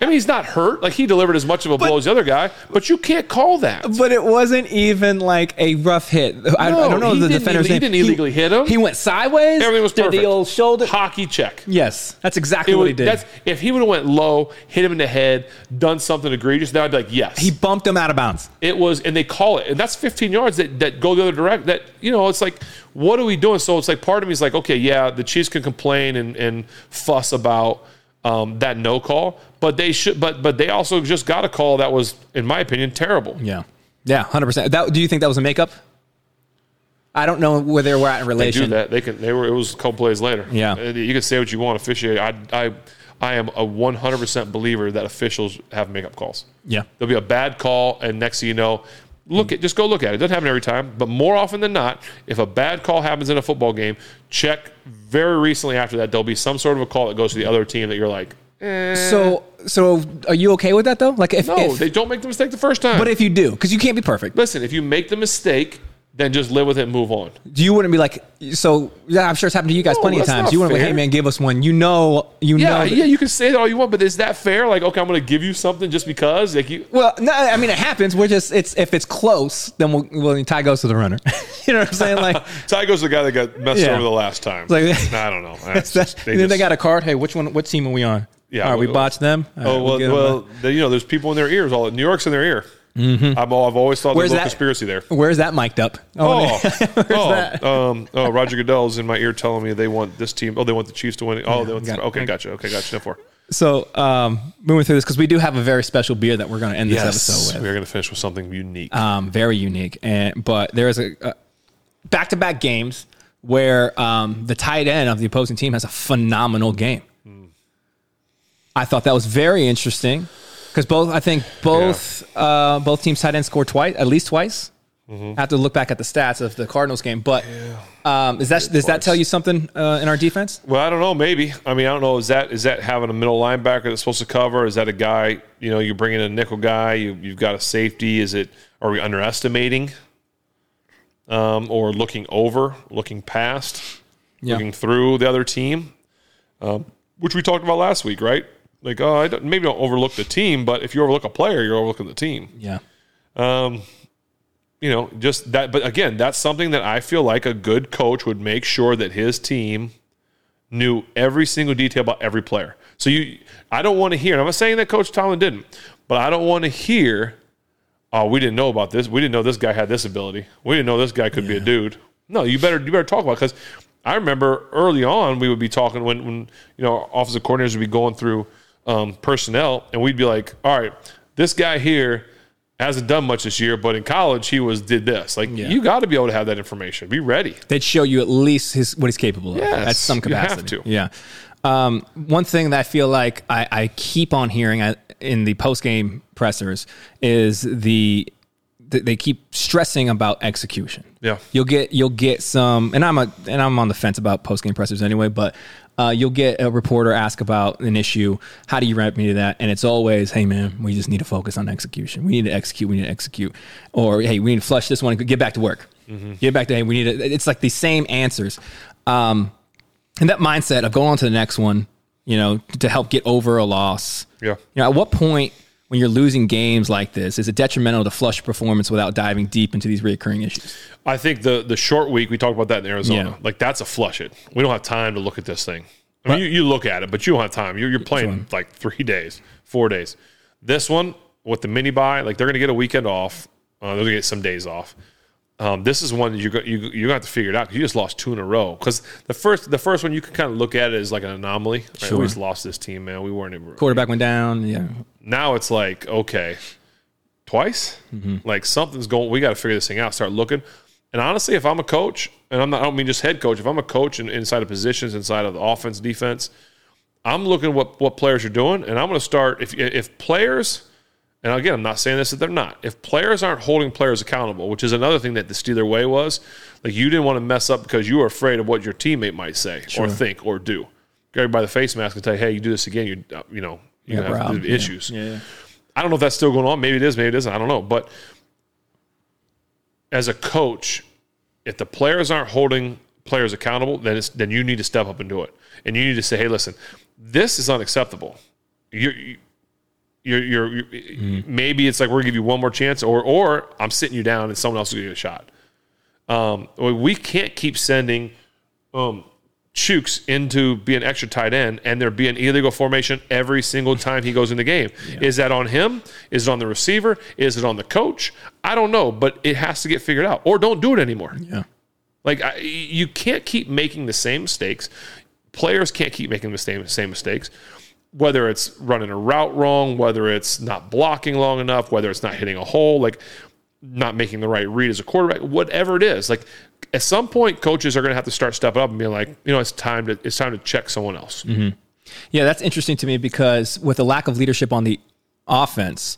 I mean, he's not hurt. Like, he delivered as much of a blow as the other guy, but you can't call that. But it wasn't even like a rough hit. I, I don't know he the defender's he name. didn't illegally hit him. He went sideways. Everything was did perfect. the old shoulder. Hockey check. Yes, that's exactly It what was- he did. That's, if he would have went low, hit him in the head, done something egregious, then I'd be like, yes. he bumped him out of bounds. it was, and they call it, and that's 15 yards that, that go the other direct. That you know, it's like, what are we doing? So it's like part of me is like, okay, yeah, the Chiefs can complain and, and fuss about um, that no call, but they should, but but they also just got a call that was, in my opinion, terrible. Yeah, yeah, hundred percent. That do you think that was a makeup? I don't know where they were at in relation. They do that. They can. They were. It was a couple plays later. Yeah. Uh, you can say what you want. Officiate. I I I am a 100 percent believer that officials have makeup calls. Yeah, There'll be a bad call, and next thing you know, look at just go look at it. It doesn't happen every time, but more often than not, if a bad call happens in a football game, check very recently after that. There'll be some sort of a call that goes to the other team that you're like, eh. So, so are you okay with that though? Like, if, no, if they don't make the mistake the first time. but if you do, because you can't be perfect, listen, if you make the mistake, then just live with it and move on. Do you wouldn't be like. So, yeah, I'm sure it's happened to you guys No, plenty of times. You wouldn't be like, hey man, give us one. You know, you Yeah, know. that- yeah, you can say that all you want, but is that fair? Like, okay, I'm going to give you something just because, like you. Well, no, I mean it happens. We're just it's if it's close, then we'll, well tie goes to the runner. you know what I'm saying? Like, Tygo's the guy that got messed Yeah. over the last time. like I don't know. Just- they then they got a card. Hey, which one? What team are we on? Yeah, All right, we well- botched them. All oh, right, Oh well, 'em well, back. the, you know, there's people in their ears. All New York's in their ear. I'm all, I've always thought Where's there's a that? conspiracy there. where's that mic'd up? Oh, oh, that? Um, oh, Roger Goodell's in my ear telling me they want this team. Oh, they want the Chiefs to win. Oh, they want. got it. okay, gotcha. Okay, gotcha. No for. So, um, moving through this because we do have a very special beer that we're going to end this episode with. we're gonna finish with something unique. um, very unique. And but there is a, a back-to-back games where um, the tight end of the opposing team has a phenomenal game. I thought that was very interesting because both I think both uh, both teams tight ends scored twice, at least twice. I have to look back at the stats of the Cardinals game, but um, is that does that tell you something uh, in our defense? Well, I don't know. Maybe. I mean, I don't know. Is that is that having a middle linebacker that's supposed to cover? Is that a guy? You know, you're bringing in a nickel guy. You, you've got a safety. Is it? Are we underestimating? Um, or looking over, looking past, Yeah. looking through the other team, um, which we talked about last week, right? Like, oh, I don't, maybe don't overlook the team, but if you overlook a player, you're overlooking the team. Yeah, Um, You know, just that. But again, that's something that I feel like a good coach would make sure that his team knew every single detail about every player. So you, I don't want to hear. And I'm not saying that Coach Tomlin didn't, but I don't want to hear oh, we didn't know about this. We didn't know this guy had this ability. We didn't know this guy could be a dude. No, you better you better talk about because I remember early on we would be talking when when you know offensive coordinators would be going through um, personnel and we'd be like, all right, this guy here hasn't done much this year, but in college he was did this. Like you got to be able to have that information. Be ready. They'd show you at least his what he's capable of Yes, at some you have capacity. to. Yeah. Um, one thing that I feel like I, I keep on hearing in the post game pressers is the th- they keep stressing about execution. Yeah. You'll get you'll get some, and I'm a and I'm on the fence about post game pressers anyway, but. Uh, you'll get a reporter ask about an issue. How do you remedy to that? And it's always, "Hey man, we just need to focus on execution. We need to execute. We need to execute." Or, "Hey, we need to flush this one and get back to work. Get back to hey, we need to." It's like the same answers. Um, and that mindset of going on to the next one, you know, to help get over a loss. Yeah. You know, at what point when you're losing games like this is it detrimental to flush performance without diving deep into these reoccurring issues? I think the the short week we talked about that in Arizona. Yeah. Like that's a flush it. We don't have time to look at this thing. I mean, you, you look at it, but you don't have time. You're, you're playing like three days, four days. This one with the mini buy, like they're going to get a weekend off. Uh, they're going to get some days off. Um, this is one that you you you have to figure it out. You just lost two in a row. Because the first the first one you can kind of look at it as like an anomaly. Right? Sure. We just lost this team, man. We weren't. Even, Quarterback went down. Yeah. now it's like okay twice like something's going we got to figure this thing out start looking and honestly if i'm a coach and i'm not i don't mean just head coach if i'm a coach in, inside of positions inside of the offense defense i'm looking what what players are doing and i'm going to start if if players and again i'm not saying this that they're not if players aren't holding players accountable which is another thing that the steeler way was like you didn't want to mess up because you were afraid of what your teammate might say or think or do everybody by the face mask and tell you hey you do this again you uh, you know you Yeah, have. Yeah. issues Yeah. yeah. I don't know if that's still going on. Maybe it is. Maybe it isn't. I don't know. But as a coach, if the players aren't holding players accountable, then it's, then you need to step up and do it. And you need to say, "Hey, listen, this is unacceptable. You're." You're, you're, you're maybe it's like we're gonna give you one more chance, or or I'm sitting you down and someone else is gonna get a shot. Um, we can't keep sending um, Chooks into being extra tight end and there be an illegal formation every single time he goes in the game. Is that on him? Is it on the receiver? Is it on the coach? I don't know, but it has to get figured out. Or don't do it anymore. Yeah. Like I, you can't keep making the same mistakes. Players can't keep making the same same mistakes. Whether it's running a route wrong, whether it's not blocking long enough, whether it's not hitting a hole, like not making the right read as a quarterback, whatever it is. Like at some point, coaches are going to have to start stepping up and being like, you know, it's time to it's time to check someone else. Mm-hmm. Yeah, that's interesting to me because with the lack of leadership on the offense,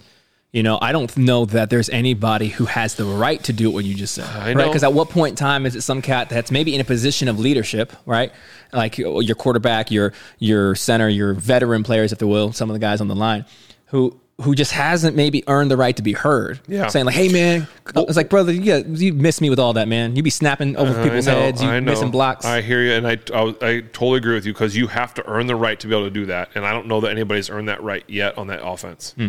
you know, I don't know that there's anybody who has the right to do what you just said. I Right? Because at what point in time is it some cat that's maybe in a position of leadership, right? Like your quarterback, your your center, your veteran players, if they will, some of the guys on the line, who who just hasn't maybe earned the right to be heard. Yeah. Saying like, "Hey, man," it's like, brother, you got, you miss me with all that, man. You be snapping over people's know, heads, you I know. missing blocks. I hear you, and I, I, I totally agree with you because you have to earn the right to be able to do that, and I don't know that anybody's earned that right yet on that offense. Hmm.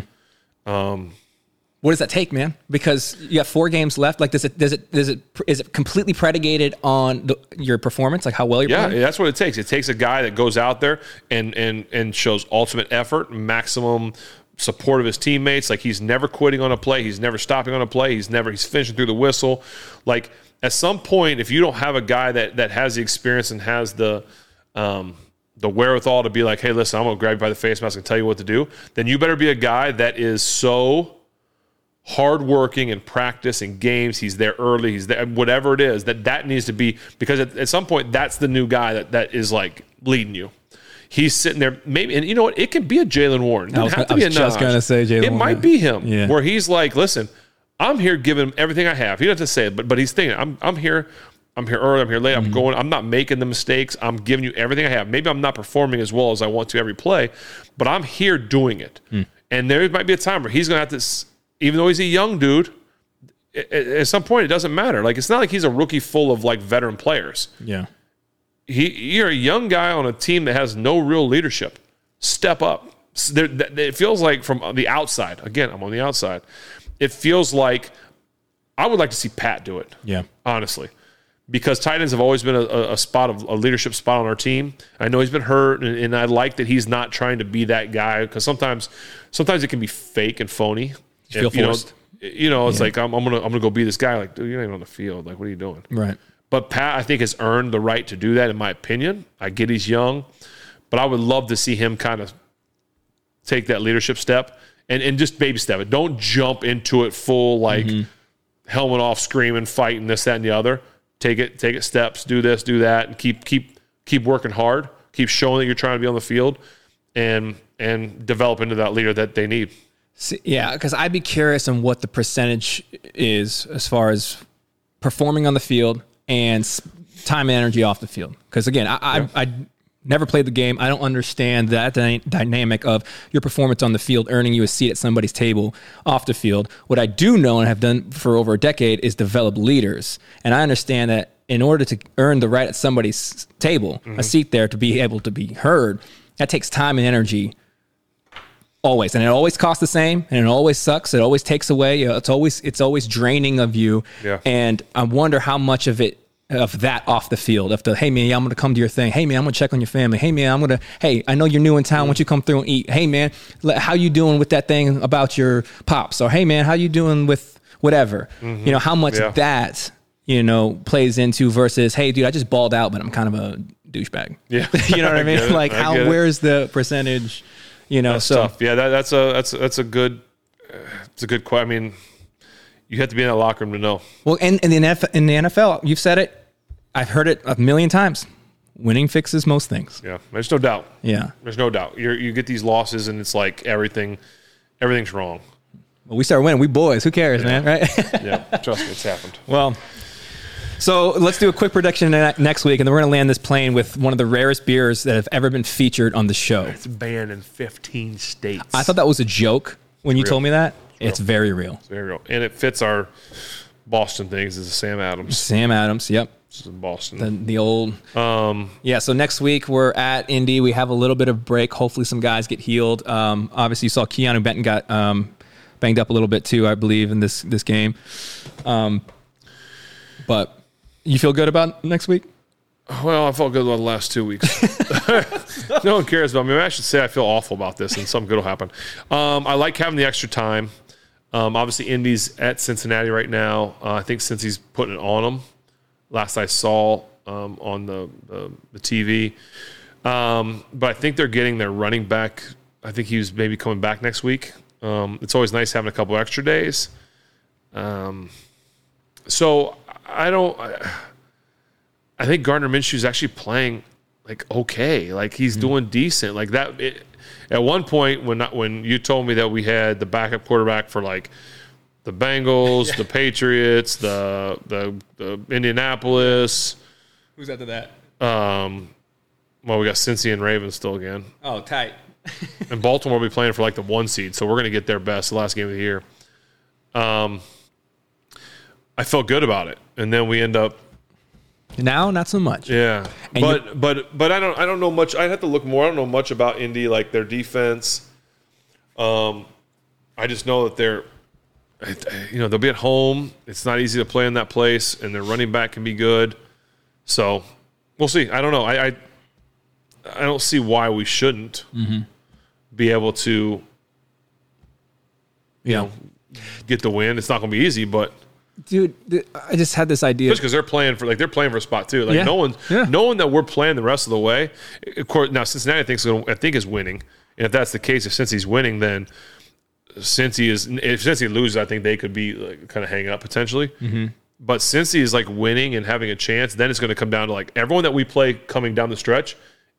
What does that take, man? Because you have four games left. Like, does it does it does it is it completely predicated on the, your performance, like how well you're Yeah, playing? that's what it takes. It takes a guy that goes out there and and and shows ultimate effort, maximum support of his teammates. Like he's never quitting on a play, he's never stopping on a play, he's never he's finishing through the whistle. Like at some point, if you don't have a guy that that has the experience and has the um, the wherewithal to be like, hey, listen, I'm gonna grab you by the face mask and tell you what to do, then you better be a guy that is so hardworking in practice and games. He's there early. He's there, whatever it is that that needs to be because at, at some point that's the new guy that that is like leading you. He's sitting there, maybe, and you know what? It can be a Jaylen Warren. It doesn't was- have to be a just gonna say Jaylen It might be him, Yeah. where he's like, "Listen, I'm here giving him everything I have." He doesn't have to say it, but but he's thinking, "I'm I'm here." I'm here early. I'm here late. I'm Mm-hmm. going. I'm not making the mistakes. I'm giving you everything I have. Maybe I'm not performing as well as I want to every play, but I'm here doing it. Hmm. And there might be a time where he's going to have to, even though he's a young dude, at, some point it doesn't matter. Like it's not like he's a rookie full of like veteran players. yeah. He, you're a young guy on a team that has no real leadership. Step up. S- There, that- it feels like from the outside. Again, I'm on the outside. It feels like I would like to see Pat do it Yeah. honestly, because tight ends have always been a, a- spot of a leadership spot on our team. I know he's been hurt, and, and I like that he's not trying to be that guy because sometimes, sometimes it can be fake and phony. feel If, you know, forced. you know, it's like I'm, I'm gonna I'm gonna go be this guy. Like, dude, you're not even on the field. Like, what are you doing? Right. But Pat, I think, has earned the right to do that, in my opinion. I get he's young, but I would love to see him kind of take that leadership step and, and just baby step it. Don't jump into it full, like mm-hmm. helmet off, screaming, fighting, this, that, and the other. Take it, take it steps, do this, do that, and keep keep keep working hard. Keep showing that you're trying to be on the field and and develop into that leader that they need. See, yeah, because I'd be curious on what the percentage is as far as performing on the field and time and energy off the field. Because again, I, I, I never played the game. I don't understand that dy- dynamic of your performance on the field earning you a seat at somebody's table off the field. What I do know and have done for over a decade is develop leaders, and I understand that in order to earn the right at somebody's table, a mm-hmm. seat there to be able to be heard, that takes time and energy always and it always costs the same and it always sucks it always takes away you know, it's always it's always draining of you Yeah. and i wonder how much of it of that off the field of the hey man i'm gonna come to your thing hey man i'm gonna check on your family hey man i'm gonna hey i know you're new in town why don't you come through and eat hey man how you doing with that thing about your pops or hey man how you doing with whatever mm-hmm. you know how much Yeah. that you know plays into versus hey dude i just balled out but i'm kind of a douchebag Yeah. you know what i mean like I how where's the percentage you know so Tough. Yeah, that, that's a that's that's a good it's a good question. I mean, you have to be in that locker room to know. Well, and in the NFL, in the NFL, you've said it. I've heard it a million times. Winning fixes most things. Yeah, there's no doubt. Yeah. There's no doubt. You you get these losses and it's like everything everything's wrong. Well, we start winning. We boys. Who cares, man? Right? Yeah, trust me, it's happened. well, so let's do a quick prediction next week, and then we're going to land this plane with one of the rarest beers that have ever been featured on the show. It's banned in 15 states. I thought that was a joke when you real. told me that. It's very real. there you go, and it fits our Boston things. Is Sam Adams Sam Adams. Yep. This is in Boston? The, the old. Um, yeah. So next week we're at Indy. We have a little bit of break. Hopefully some guys get healed. Um, obviously you saw Keanu Benton got um, banged up a little bit too, I believe, in this this game. Um, but you feel good about next week? Well, I felt good about the last two weeks. no one cares about me. I should say I feel awful about this, and something good will happen. Um, I like having the extra time. Um, obviously, Indy's at Cincinnati right now. Uh, I think since he's putting it on them, last I saw um, on the, the, the TV. Um, but I think they're getting their running back. I think he was maybe coming back next week. Um, it's always nice having a couple extra days. Um, so I don't. I, I think Gardner Minshew is actually playing like okay, like he's doing decent. Like that. It, at one point, when when you told me that we had the backup quarterback for like the Bengals, the Patriots, the the, the Indianapolis, Who's after that? um, well, we got Cincy and Ravens still again, Oh, tight. and Baltimore will be playing for like the one seed, so we're gonna get their best the last game of the year. Um, I felt good about it, and then we end up Now, not so much. Yeah, And but but but I don't I don't know much. I'd have to look more. I don't know much about Indy, like their defense. Um, I just know that they're, Uh, you know, they'll be at home. It's not easy to play in that place, and their running back can be good. So we'll see. I don't know. I I, I don't see why we shouldn't mm-hmm. be able to you Yeah. Know, get the win. It's not going to be easy, but Dude, I just had this idea. Just because they're playing for like they're playing for a spot too. Like Yeah. no one, Yeah. knowing that we're playing the rest of the way. Of course, now Cincinnati thinks I think is winning, and if that's the case, if Cincy's winning, then Cincy is if Cincy loses, I think they could be like, kind of hang up potentially. Mm-hmm. But Cincy is like winning and having a chance, then it's going to come down to like everyone that we play coming down the stretch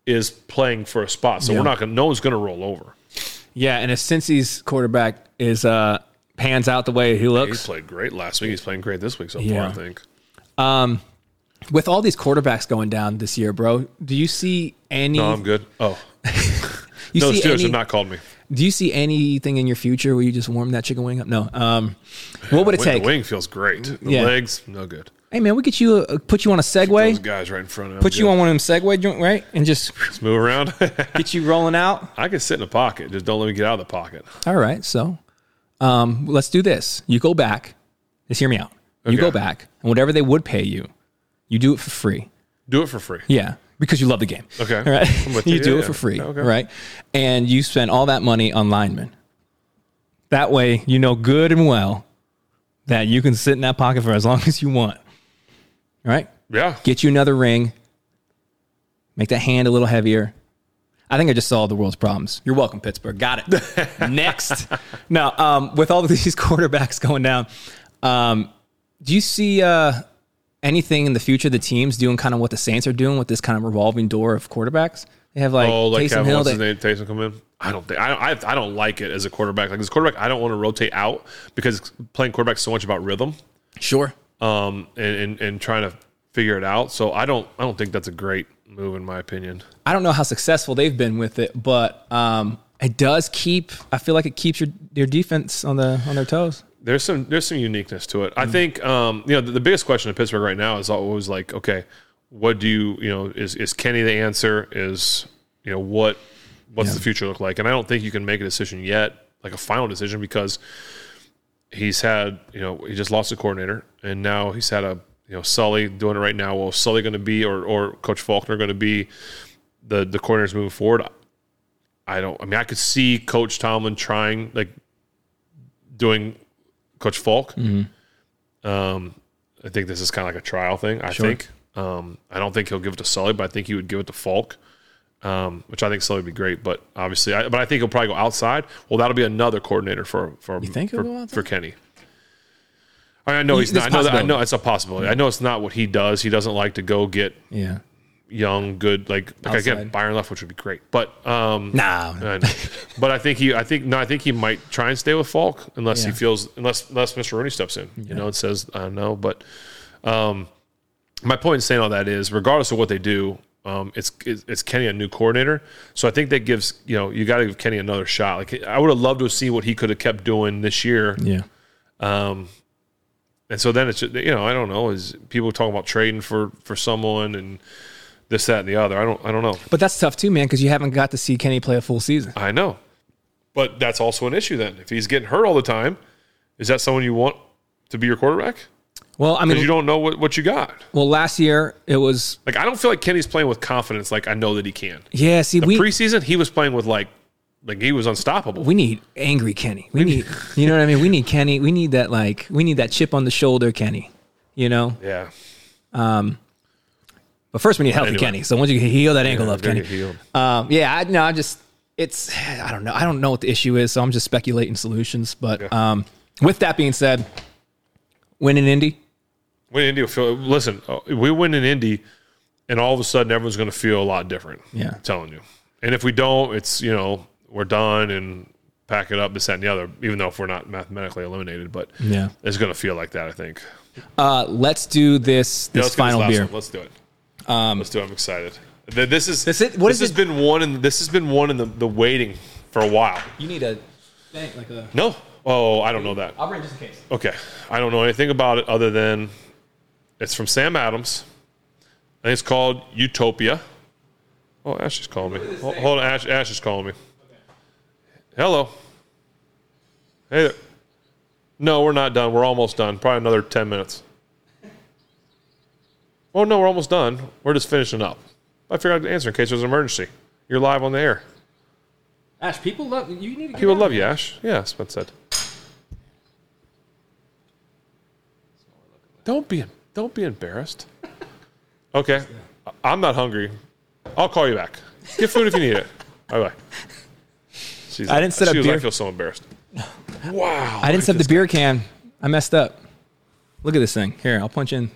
is playing for a spot. So Yeah. we're not going. to No one's going to roll over. Yeah, and if Cincy's quarterback is uh pans out the way he He looks, played great last week. He's playing great this week so Yeah. far. I think. Um, with all these quarterbacks going down this year, bro, do you see any? No, I'm good. Oh, you no, see Steelers any, have not called me. Do you see anything in your future where you just warm that chicken wing up? No. Um, what would it take? The wing feels great. The Yeah. legs, no good. Hey man, we get you a, put you on a Those Segway, guys right in front of put you on one of them Segway joint, right, and just Let's move around. get you rolling out. I can sit in the pocket. Just don't let me get out of the pocket. All right, so um, let's do this. You go back. Just hear me out. You Okay. go back, and whatever they would pay you, you do it for free. Do it for free. Yeah, because you love the game. Okay. All right. You you. do Yeah, it for free. Okay. Right. And you spend all that money on linemen. That way, you know good and well that you can sit in that pocket for as long as you want. All right? Yeah. Get you another ring. Make that hand a little heavier. I think I just solved the world's problems. You're welcome, Pittsburgh. Got it. Next. Now, um, with all of these quarterbacks going down, um, do you see uh, anything in the future the teams doing kind of what the Saints are doing with this kind of revolving door of quarterbacks? They have like, Oh, like Taysom Kevin, Hill. his name? Taysom come in. I don't think I, I I don't like it as a quarterback. Like as a quarterback, I don't want to rotate out because playing quarterback is so much about rhythm sure. um, and, and and trying to figure it out. So I don't I don't think that's a great move in my opinion. I don't know how successful they've been with it, but um, it does keep. I feel like it keeps your your defense on the on their toes. There's some there's some uniqueness to it. I think um, you know the, the biggest question in Pittsburgh right now is always like, okay, what do you you know is is Kenny the answer? Is you know what what's Yeah. the future look like? And I don't think you can make a decision yet, like a final decision, because he's had you know he just lost a coordinator, and now he's had a you know Sully doing it right now. Well, is Sully going to be or or Coach Faulkner going to be the the coordinators moving forward? I don't. I mean, I could see Coach Tomlin trying like doing Coach Faulk. Um, I think this is kind of like a trial thing. I Sure. think. Um, I don't think he'll give it to Sully, but I think he would give it to Faulk, um, which I think Sully would be great. But obviously, I, but I think he'll probably go outside. Well, that'll be another coordinator for for think he'll for, for Kenny. I I know he's There's not. I know, that, I know it's a possibility. I know it's not what he does. He doesn't like to go get Yeah. Young, good like, like again. Byron Leftwich would be great. But um, Nah. I but I think he, I think no, I think he might try and stay with Faulk unless he feels unless unless Mr. Rooney steps in, you know, and says I don't know. But um, my point in saying all that is, regardless of what they do, um, it's, it's it's Kenny a new coordinator, so I think that gives you know you got to give Kenny another shot. Like I would have loved to see what he could have kept doing this year, Yeah. Um, and so then it's you know I don't know is people talking about trading for for someone and this that and the other. I don't I don't know. But that's tough too, man, because you haven't got to see Kenny play a full season. I know. But that's also an issue then. If he's getting hurt all the time, is that someone you want to be your quarterback? Well, I mean, you don't know what, what you got. well, last year it was Like I don't feel like Kenny's playing with confidence like I know that he can. yeah. See, we Preseason, he was playing with like like he was unstoppable. we need angry Kenny. We need, you know what I mean? We need Kenny. We need that like we need that chip on the shoulder Kenny. You know. yeah. Um, But first, we need healthy Anyway. Kenny. So once you heal that ankle Yeah, up, Kenny. Um, yeah, I, no, I just it's I don't know. I don't know what the issue is, so I'm just speculating solutions. But Yeah. um, with that being said, win in Indy. Win in Indy feel listen, uh, we win in Indy and all of a sudden everyone's gonna feel a lot different. Yeah. I'm telling you. And if we don't, it's you know, we're done and pack it up, this, that, and the other, even though if we're not mathematically eliminated, but Yeah. it's gonna feel like that, I think. Uh, let's do this Yeah, this let's final last beer. one. Let's do it. Um, let's do it. I'm excited. This is This is- what this is has it? been one and this has been one in the, the waiting for a while. You need a thing like a. No, oh, I don't know that. I'll bring just in case. Okay, I don't know anything about it other than it's from Sam Adams. I think it's called Utopia. Oh, Ash is calling me. Hold, hold on, Ash. Ash is calling me. Hello. Hey there. No, we're not done. We're almost done. Probably another ten minutes. Oh no, we're almost done. We're just finishing up. I figured I'd answer in case there's an emergency. You're live on the air. Ash, people love you. Need to. People love you, Ash. Yeah, Spence said. Don't be don't be embarrassed. Okay, I- I'm not hungry. I'll call you back. Get food if you need it. Bye bye. She's I didn't set she up was, beer. I feel so embarrassed. Wow. I didn't set the beer can. I messed up. Look at this thing. Here, I'll punch in.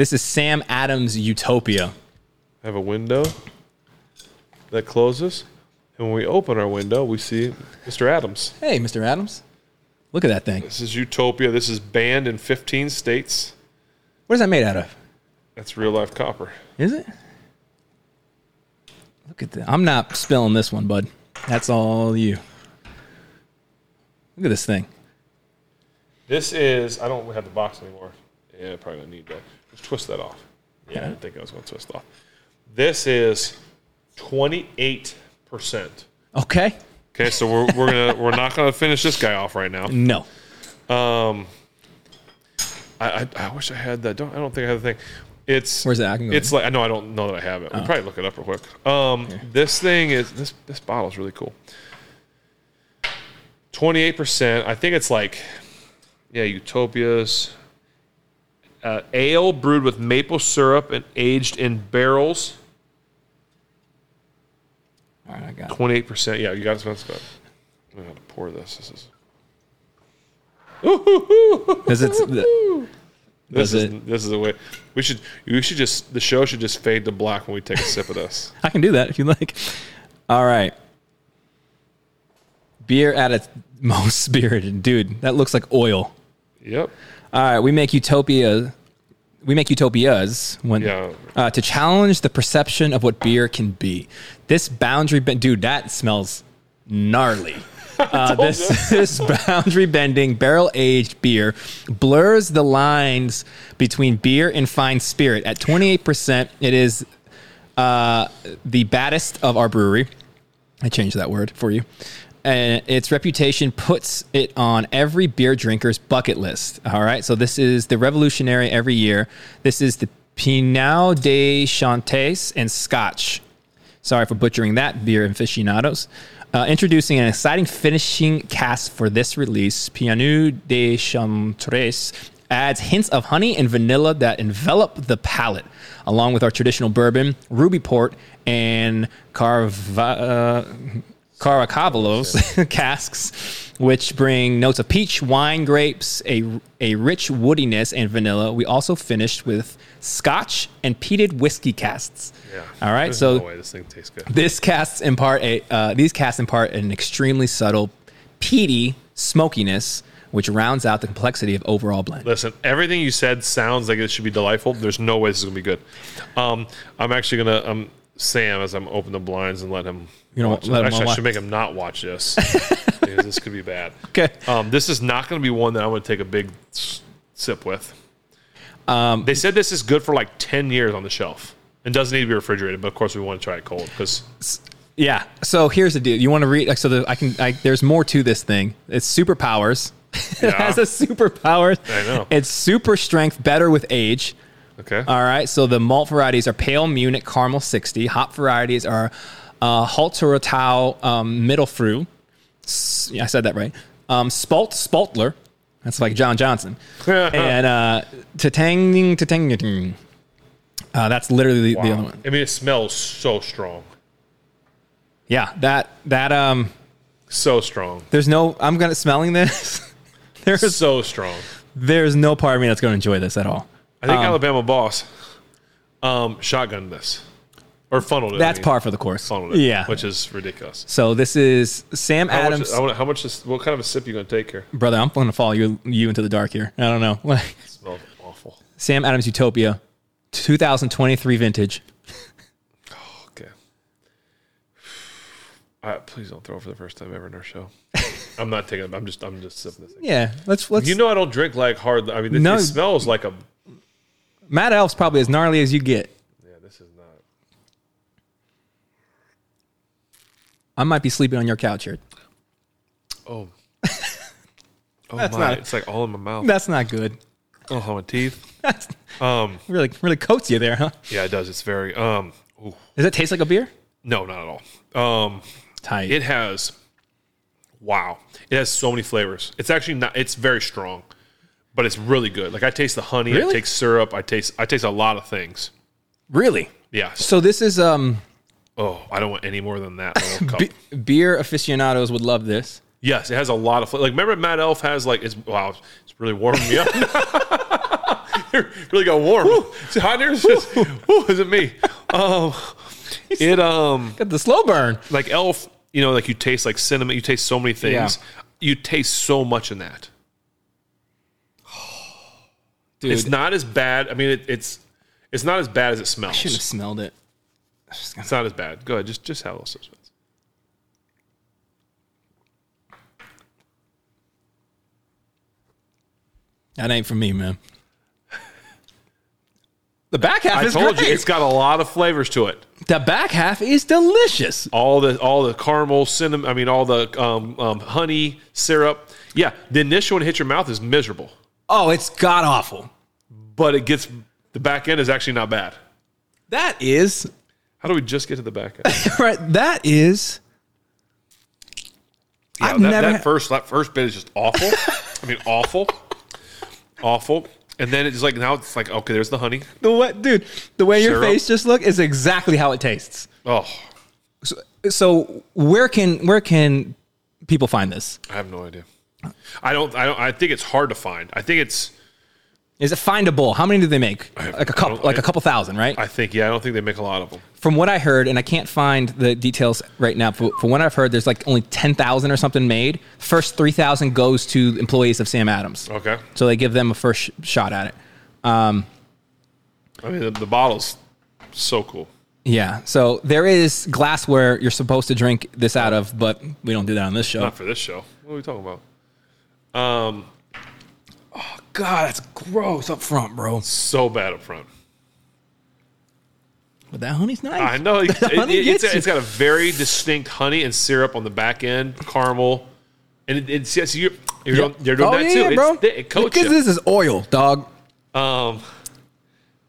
This is Sam Adams Utopia. I have a window that closes, and when we open our window, we see Mr. Adams. Hey, Mr. Adams. Look at that thing. This is Utopia. This is banned in 15 states. What is that made out of? That's real life copper. Is it? Look at that. I'm not spilling this one, bud. That's all you. Look at this thing. This is. I don't have the box anymore. Yeah, probably don't need that. Just twist that off. Yeah, I didn't think I was going to twist off. This is twenty eight percent. Okay. Okay, so we're, we're gonna we're not gonna finish this guy off right now. No. I, I, I wish I had that. Don't I don't think I have the thing. It's Where's that? I can go It's like I know I don't know that I have it. We'll probably look it up real quick. Um, this thing is this this bottle is really cool. Twenty eight percent. I think it's like Yeah, Utopias. Uh, ale brewed with maple syrup and aged in barrels. All right, I got. Twenty-eight percent. Yeah, you got it. That's good. I'm gonna pour this. This is. Does it? This is it? this is the way we should we should just the show should just fade to black when we take a sip of this. I can do that if you like. All right. Beer at its most spirited, dude. That looks like oil. Yep. All right, we make utopia. We make utopias when Yeah. uh, to challenge the perception of what beer can be. This boundary bend, dude, that smells gnarly. Uh, this this boundary bending barrel aged beer blurs the lines between beer and fine spirit. At twenty eight percent, it is uh, the baddest of our brewery. I changed that word for you. And its reputation puts it on every beer drinker's bucket list. All right. So this is the revolutionary every year. This is the Pinot de Chantes and Scotch. Sorry for butchering that, beer aficionados. Uh, introducing an exciting finishing cast for this release, Pinot de Chantres adds hints of honey and vanilla that envelop the palate, along with our traditional bourbon, ruby port, and Carva, uh, Caracabalos casks, which bring notes of peach, wine, grapes, a, a rich woodiness, and vanilla. We also finished with scotch and peated whiskey casts. Yeah. All right. There's so no way this thing tastes good. this casts impart a uh, these casts impart an extremely subtle, peaty smokiness, which rounds out the complexity of overall blend. Listen, everything you said sounds like it should be delightful. There's no way this is gonna be good. Um, I'm actually gonna um Sam as I'm open the blinds and let him. You know, let him actually, I should make him not watch this because this could be bad. Okay. Um, this is not going to be one that I'm going to take a big sip with. Um, they said this is good for like 10 years on the shelf. It doesn't need to be refrigerated, but of course we want to try it cold because Yeah. So here's the deal. You want to read? Like, so the, I can. I, there's more to this thing. It's superpowers. it has a superpower. I know. It's super strength, better with age. Okay. All right. So the malt varieties are Pale Munich Caramel 60. Hop varieties are uh, um, Mittelfru. S- Yeah, I said that right. Um, Spalt Spaltler. That's like John Johnson. and uh, Tatang Tatang. Uh, that's literally the, the other one. I mean, it smells so strong, Yeah, that that um. so strong, There's no. I'm gonna smelling this. there's so strong. there's no part of me that's gonna enjoy this at all. I think Um, Alabama boss um, shotgunned this or funneled it. I That's mean. par for the course. funneled it, Yeah. which is ridiculous. So this is Sam How Adams. much, I wanna- how much is, what kind of a sip you going to take here? brother, I'm gonna follow you you into the dark here. I don't know. Like, smells awful. Sam Adams Utopia, 2023 vintage. Okay. Uh, please don't throw for the first time ever in our show. I'm not taking it. I'm just I'm just sipping this thing. Yeah, let's let's. You know I don't drink like hard. I mean, No. it smells like a. Mad Elf's probably as gnarly as you get. Yeah, this is not. I might be sleeping on your couch here. Oh. Oh That's my! not- It's like all in my mouth. That's not good. Oh, my teeth. That's Um. really really coats you there, huh? Yeah, it does. It's very. Um. ooh. Does it taste like a beer? No, not at all. Um. Tight. It has. Wow! It has so many flavors. It's actually not. It's very strong, but it's really good. Like I taste the honey. I taste syrup. I taste. I taste a lot of things. really? Yeah. So this is um Oh, I don't want any more than that. little cup. be- beer aficionados would love this. Yes, it has a lot of flavor. Like remember, Mad Elf has like it's wow, it's really warming me up. it really got warm. Is it hot in here? It's just, whew, is it me? Um, it um Got the slow burn. like Elf. You know, like you taste like cinnamon. You taste so many things. You taste so much in that. Dude, It's not as bad. I mean, it, it's it's not as bad as it smells. You shouldn't have smelled it. Gonna- It's not as bad. Go ahead, just just have a little suspense. That ain't for me, man. The back half I is told great. you, it's got a lot of flavors to it. the back half is delicious. all the all the caramel cinnamon i mean all the um, um, honey syrup yeah the initial one hit your mouth is miserable Oh, it's god awful. but it gets the back end is actually not bad That is how do we just get to the back end right. That is. yeah, I've that, never that had- first that first bit is just awful i mean awful awful. And then it's like now it's like okay, there's the honey. The way, dude, the way your Syrup? face just looked is exactly how it tastes. Oh, So So where can where can people find this? I have no idea. I don't. I don't. I think it's hard to find. I think it's. Is it findable? How many do they make? Like a couple, like a couple thousand, right? I think. Yeah, I don't think they make a lot of them. From what I heard, and I can't find the details right now, but from what I've heard, there's like only ten thousand or something made. First three thousand goes to employees of Sam Adams, Okay. so they give them a first sh- shot at it. Um, I mean, the, the bottle's so cool. Yeah, so there is glassware you're supposed to drink this out of, but we don't do that on this show. Not for this show. What are we talking about? Um, oh God, that's gross up front, bro. so bad up front. But that honey's nice. I know. It, honey it, it's, it's got a very distinct honey and syrup on the back end, caramel, and it, it's yes, you're, you're, doing, you're doing oh, that yeah, too. yeah, bro. It's. It coats Because you. this is oil, dog. Um,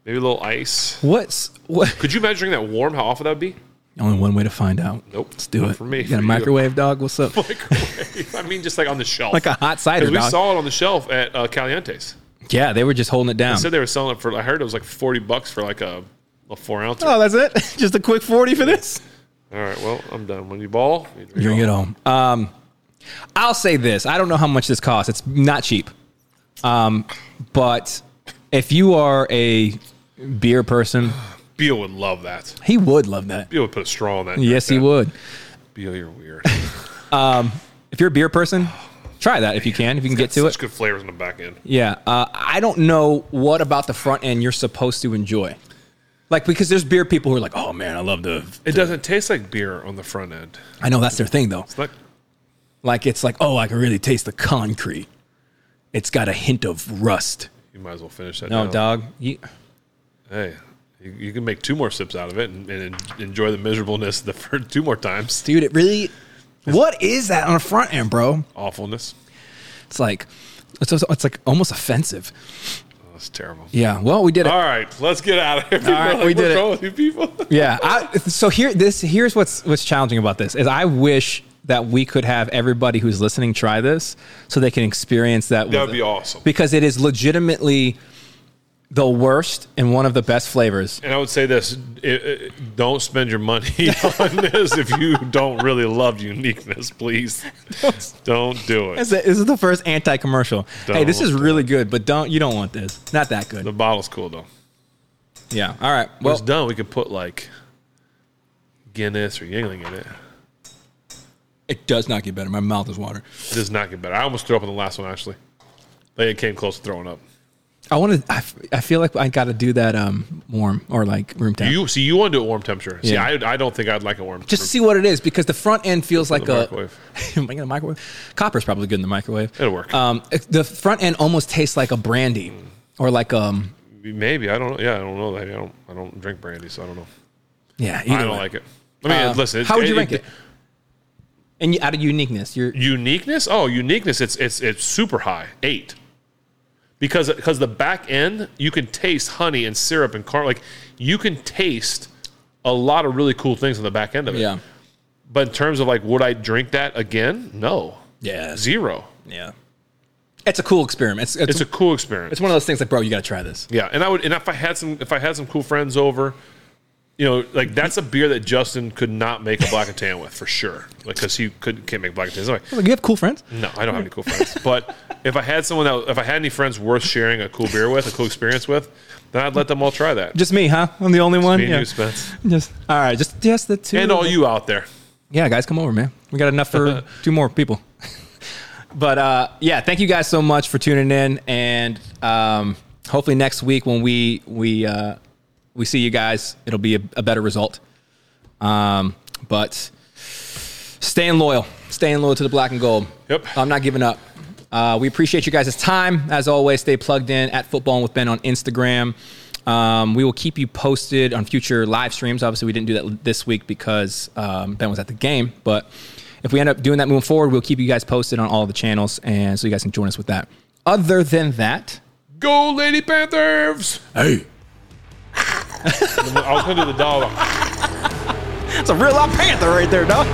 maybe a little ice. What's what? Could you imagine drinking that warm? How awful that would be? Only one way to find out. Nope. Let's do it. for me, You got a microwave, dog? What's up? Microwave. I mean, just like on the shelf. like a hot cider, Because we dog. saw it on the shelf at uh, Caliente's. yeah, they were just holding it down. You said they were selling it for. I heard it was like forty bucks for like a, a four ounce. oh, that's it. just a quick forty for this. All right. Well, I'm done. When you ball, you drink Bring it it home. Um, I'll say this. I don't know how much this costs. It's not cheap. Um, but if you are a beer person, Beal would love that. he would love that. Beal would put a straw in that. Yes, he would. Beal, you're weird. If you're a beer person, try that if you can. If you can get to Such it. good flavors on the back end. Yeah. Uh, I don't know what about the front end you're supposed to enjoy. Like because there's beer people who are like, oh man, I love the. It doesn't taste like beer on the front end. I know that's their thing though. It's like Like it's like, oh, I can really taste the concrete. It's got a hint of rust. you might as well finish that. No, dog. You, Hey, you, you can make two more sips out of it and, and enjoy the miserableness the for two more times. dude, it really. What is that on the front end, bro? Awfulness. It's like, it's, it's like almost offensive. That's terrible. Yeah. Well, we did it. All right, let's get out of here. People right, like, we did it. with you people? Yeah. I, so here, this here's what's what's challenging about this is I wish that we could have everybody who's listening try this so they can experience that. That would be it. awesome. because it is legitimately the worst and one of the best flavors. And I would say this: i- i- don't spend your money on this if you don't really love uniqueness. Please, don't do it. This is the first anti-commercial. Hey, Don't this is really good, but don't you don't want this. Not that good. The bottle's cool though. Yeah. All right. When Well, it's done, we could put like Guinness or Yuengling in it. it does not get better. My mouth is watering. It does not get better. I almost threw up on the last one actually. Like it came close to throwing up. I want to. I, f- I feel like I got to do that um warm or like room temp. You see, you want to do it warm temperature. See, Yeah. I, I don't think I'd like a warm. just to see what it is because the front end feels like the a microwave. Am I gonna microwave? Copper's probably good in the microwave. It'll work. Um, it- the front end almost tastes like a brandy or like um. Maybe I don't know. Yeah, I don't know. I don't. I don't drink brandy, so I don't know. Yeah, I don't way. like it. I mean, Uh, listen. how would you rank it? And you, out of uniqueness, you're Uniqueness? Oh, uniqueness. It's it's it's super high. Eight. Because because the back end, you can taste honey and syrup and car. Like you can taste a lot of really cool things on the back end of it. yeah, But in terms of like, would I drink that again? No. yeah, Zero. yeah. It's a cool experiment. It's it's, It's a cool experience. it's one of those things like, bro, you got to try this. Yeah, and I would, and if I had some, if I had some cool friends over, you know, like that's a beer that Justin could not make a black and tan with for sure, like because he could can't make black and tan. Anyway, Like, you have cool friends. no, I don't have any cool friends. But if I had someone that, if I had any friends worth sharing a cool beer with, a cool experience with, then I'd let them all try that. Just me, huh? I'm the only one. Me and yeah. you, Spence, Just all right. Just just the two. and all you out there. Yeah, guys, come over, man. We got enough for two more people. but uh, yeah, thank you guys so much for tuning in, and um, hopefully next week when we we uh, we see you guys, it'll be a, a better result. Um, but staying loyal, staying loyal to the black and gold. Yep. I'm not giving up. Uh, we appreciate you guys' time. As always, stay plugged in at Footbahlin with Ben on Instagram. Um, we will keep you posted on future live streams. Obviously, we didn't do that this week because um, Ben was at the game. But if we end up doing that moving forward, we'll keep you guys posted on all of the channels, and so you guys can join us with that. Other than that, Go, Lady Panthers! hey, I was gonna do the dog. It's a real live panther right there, dog.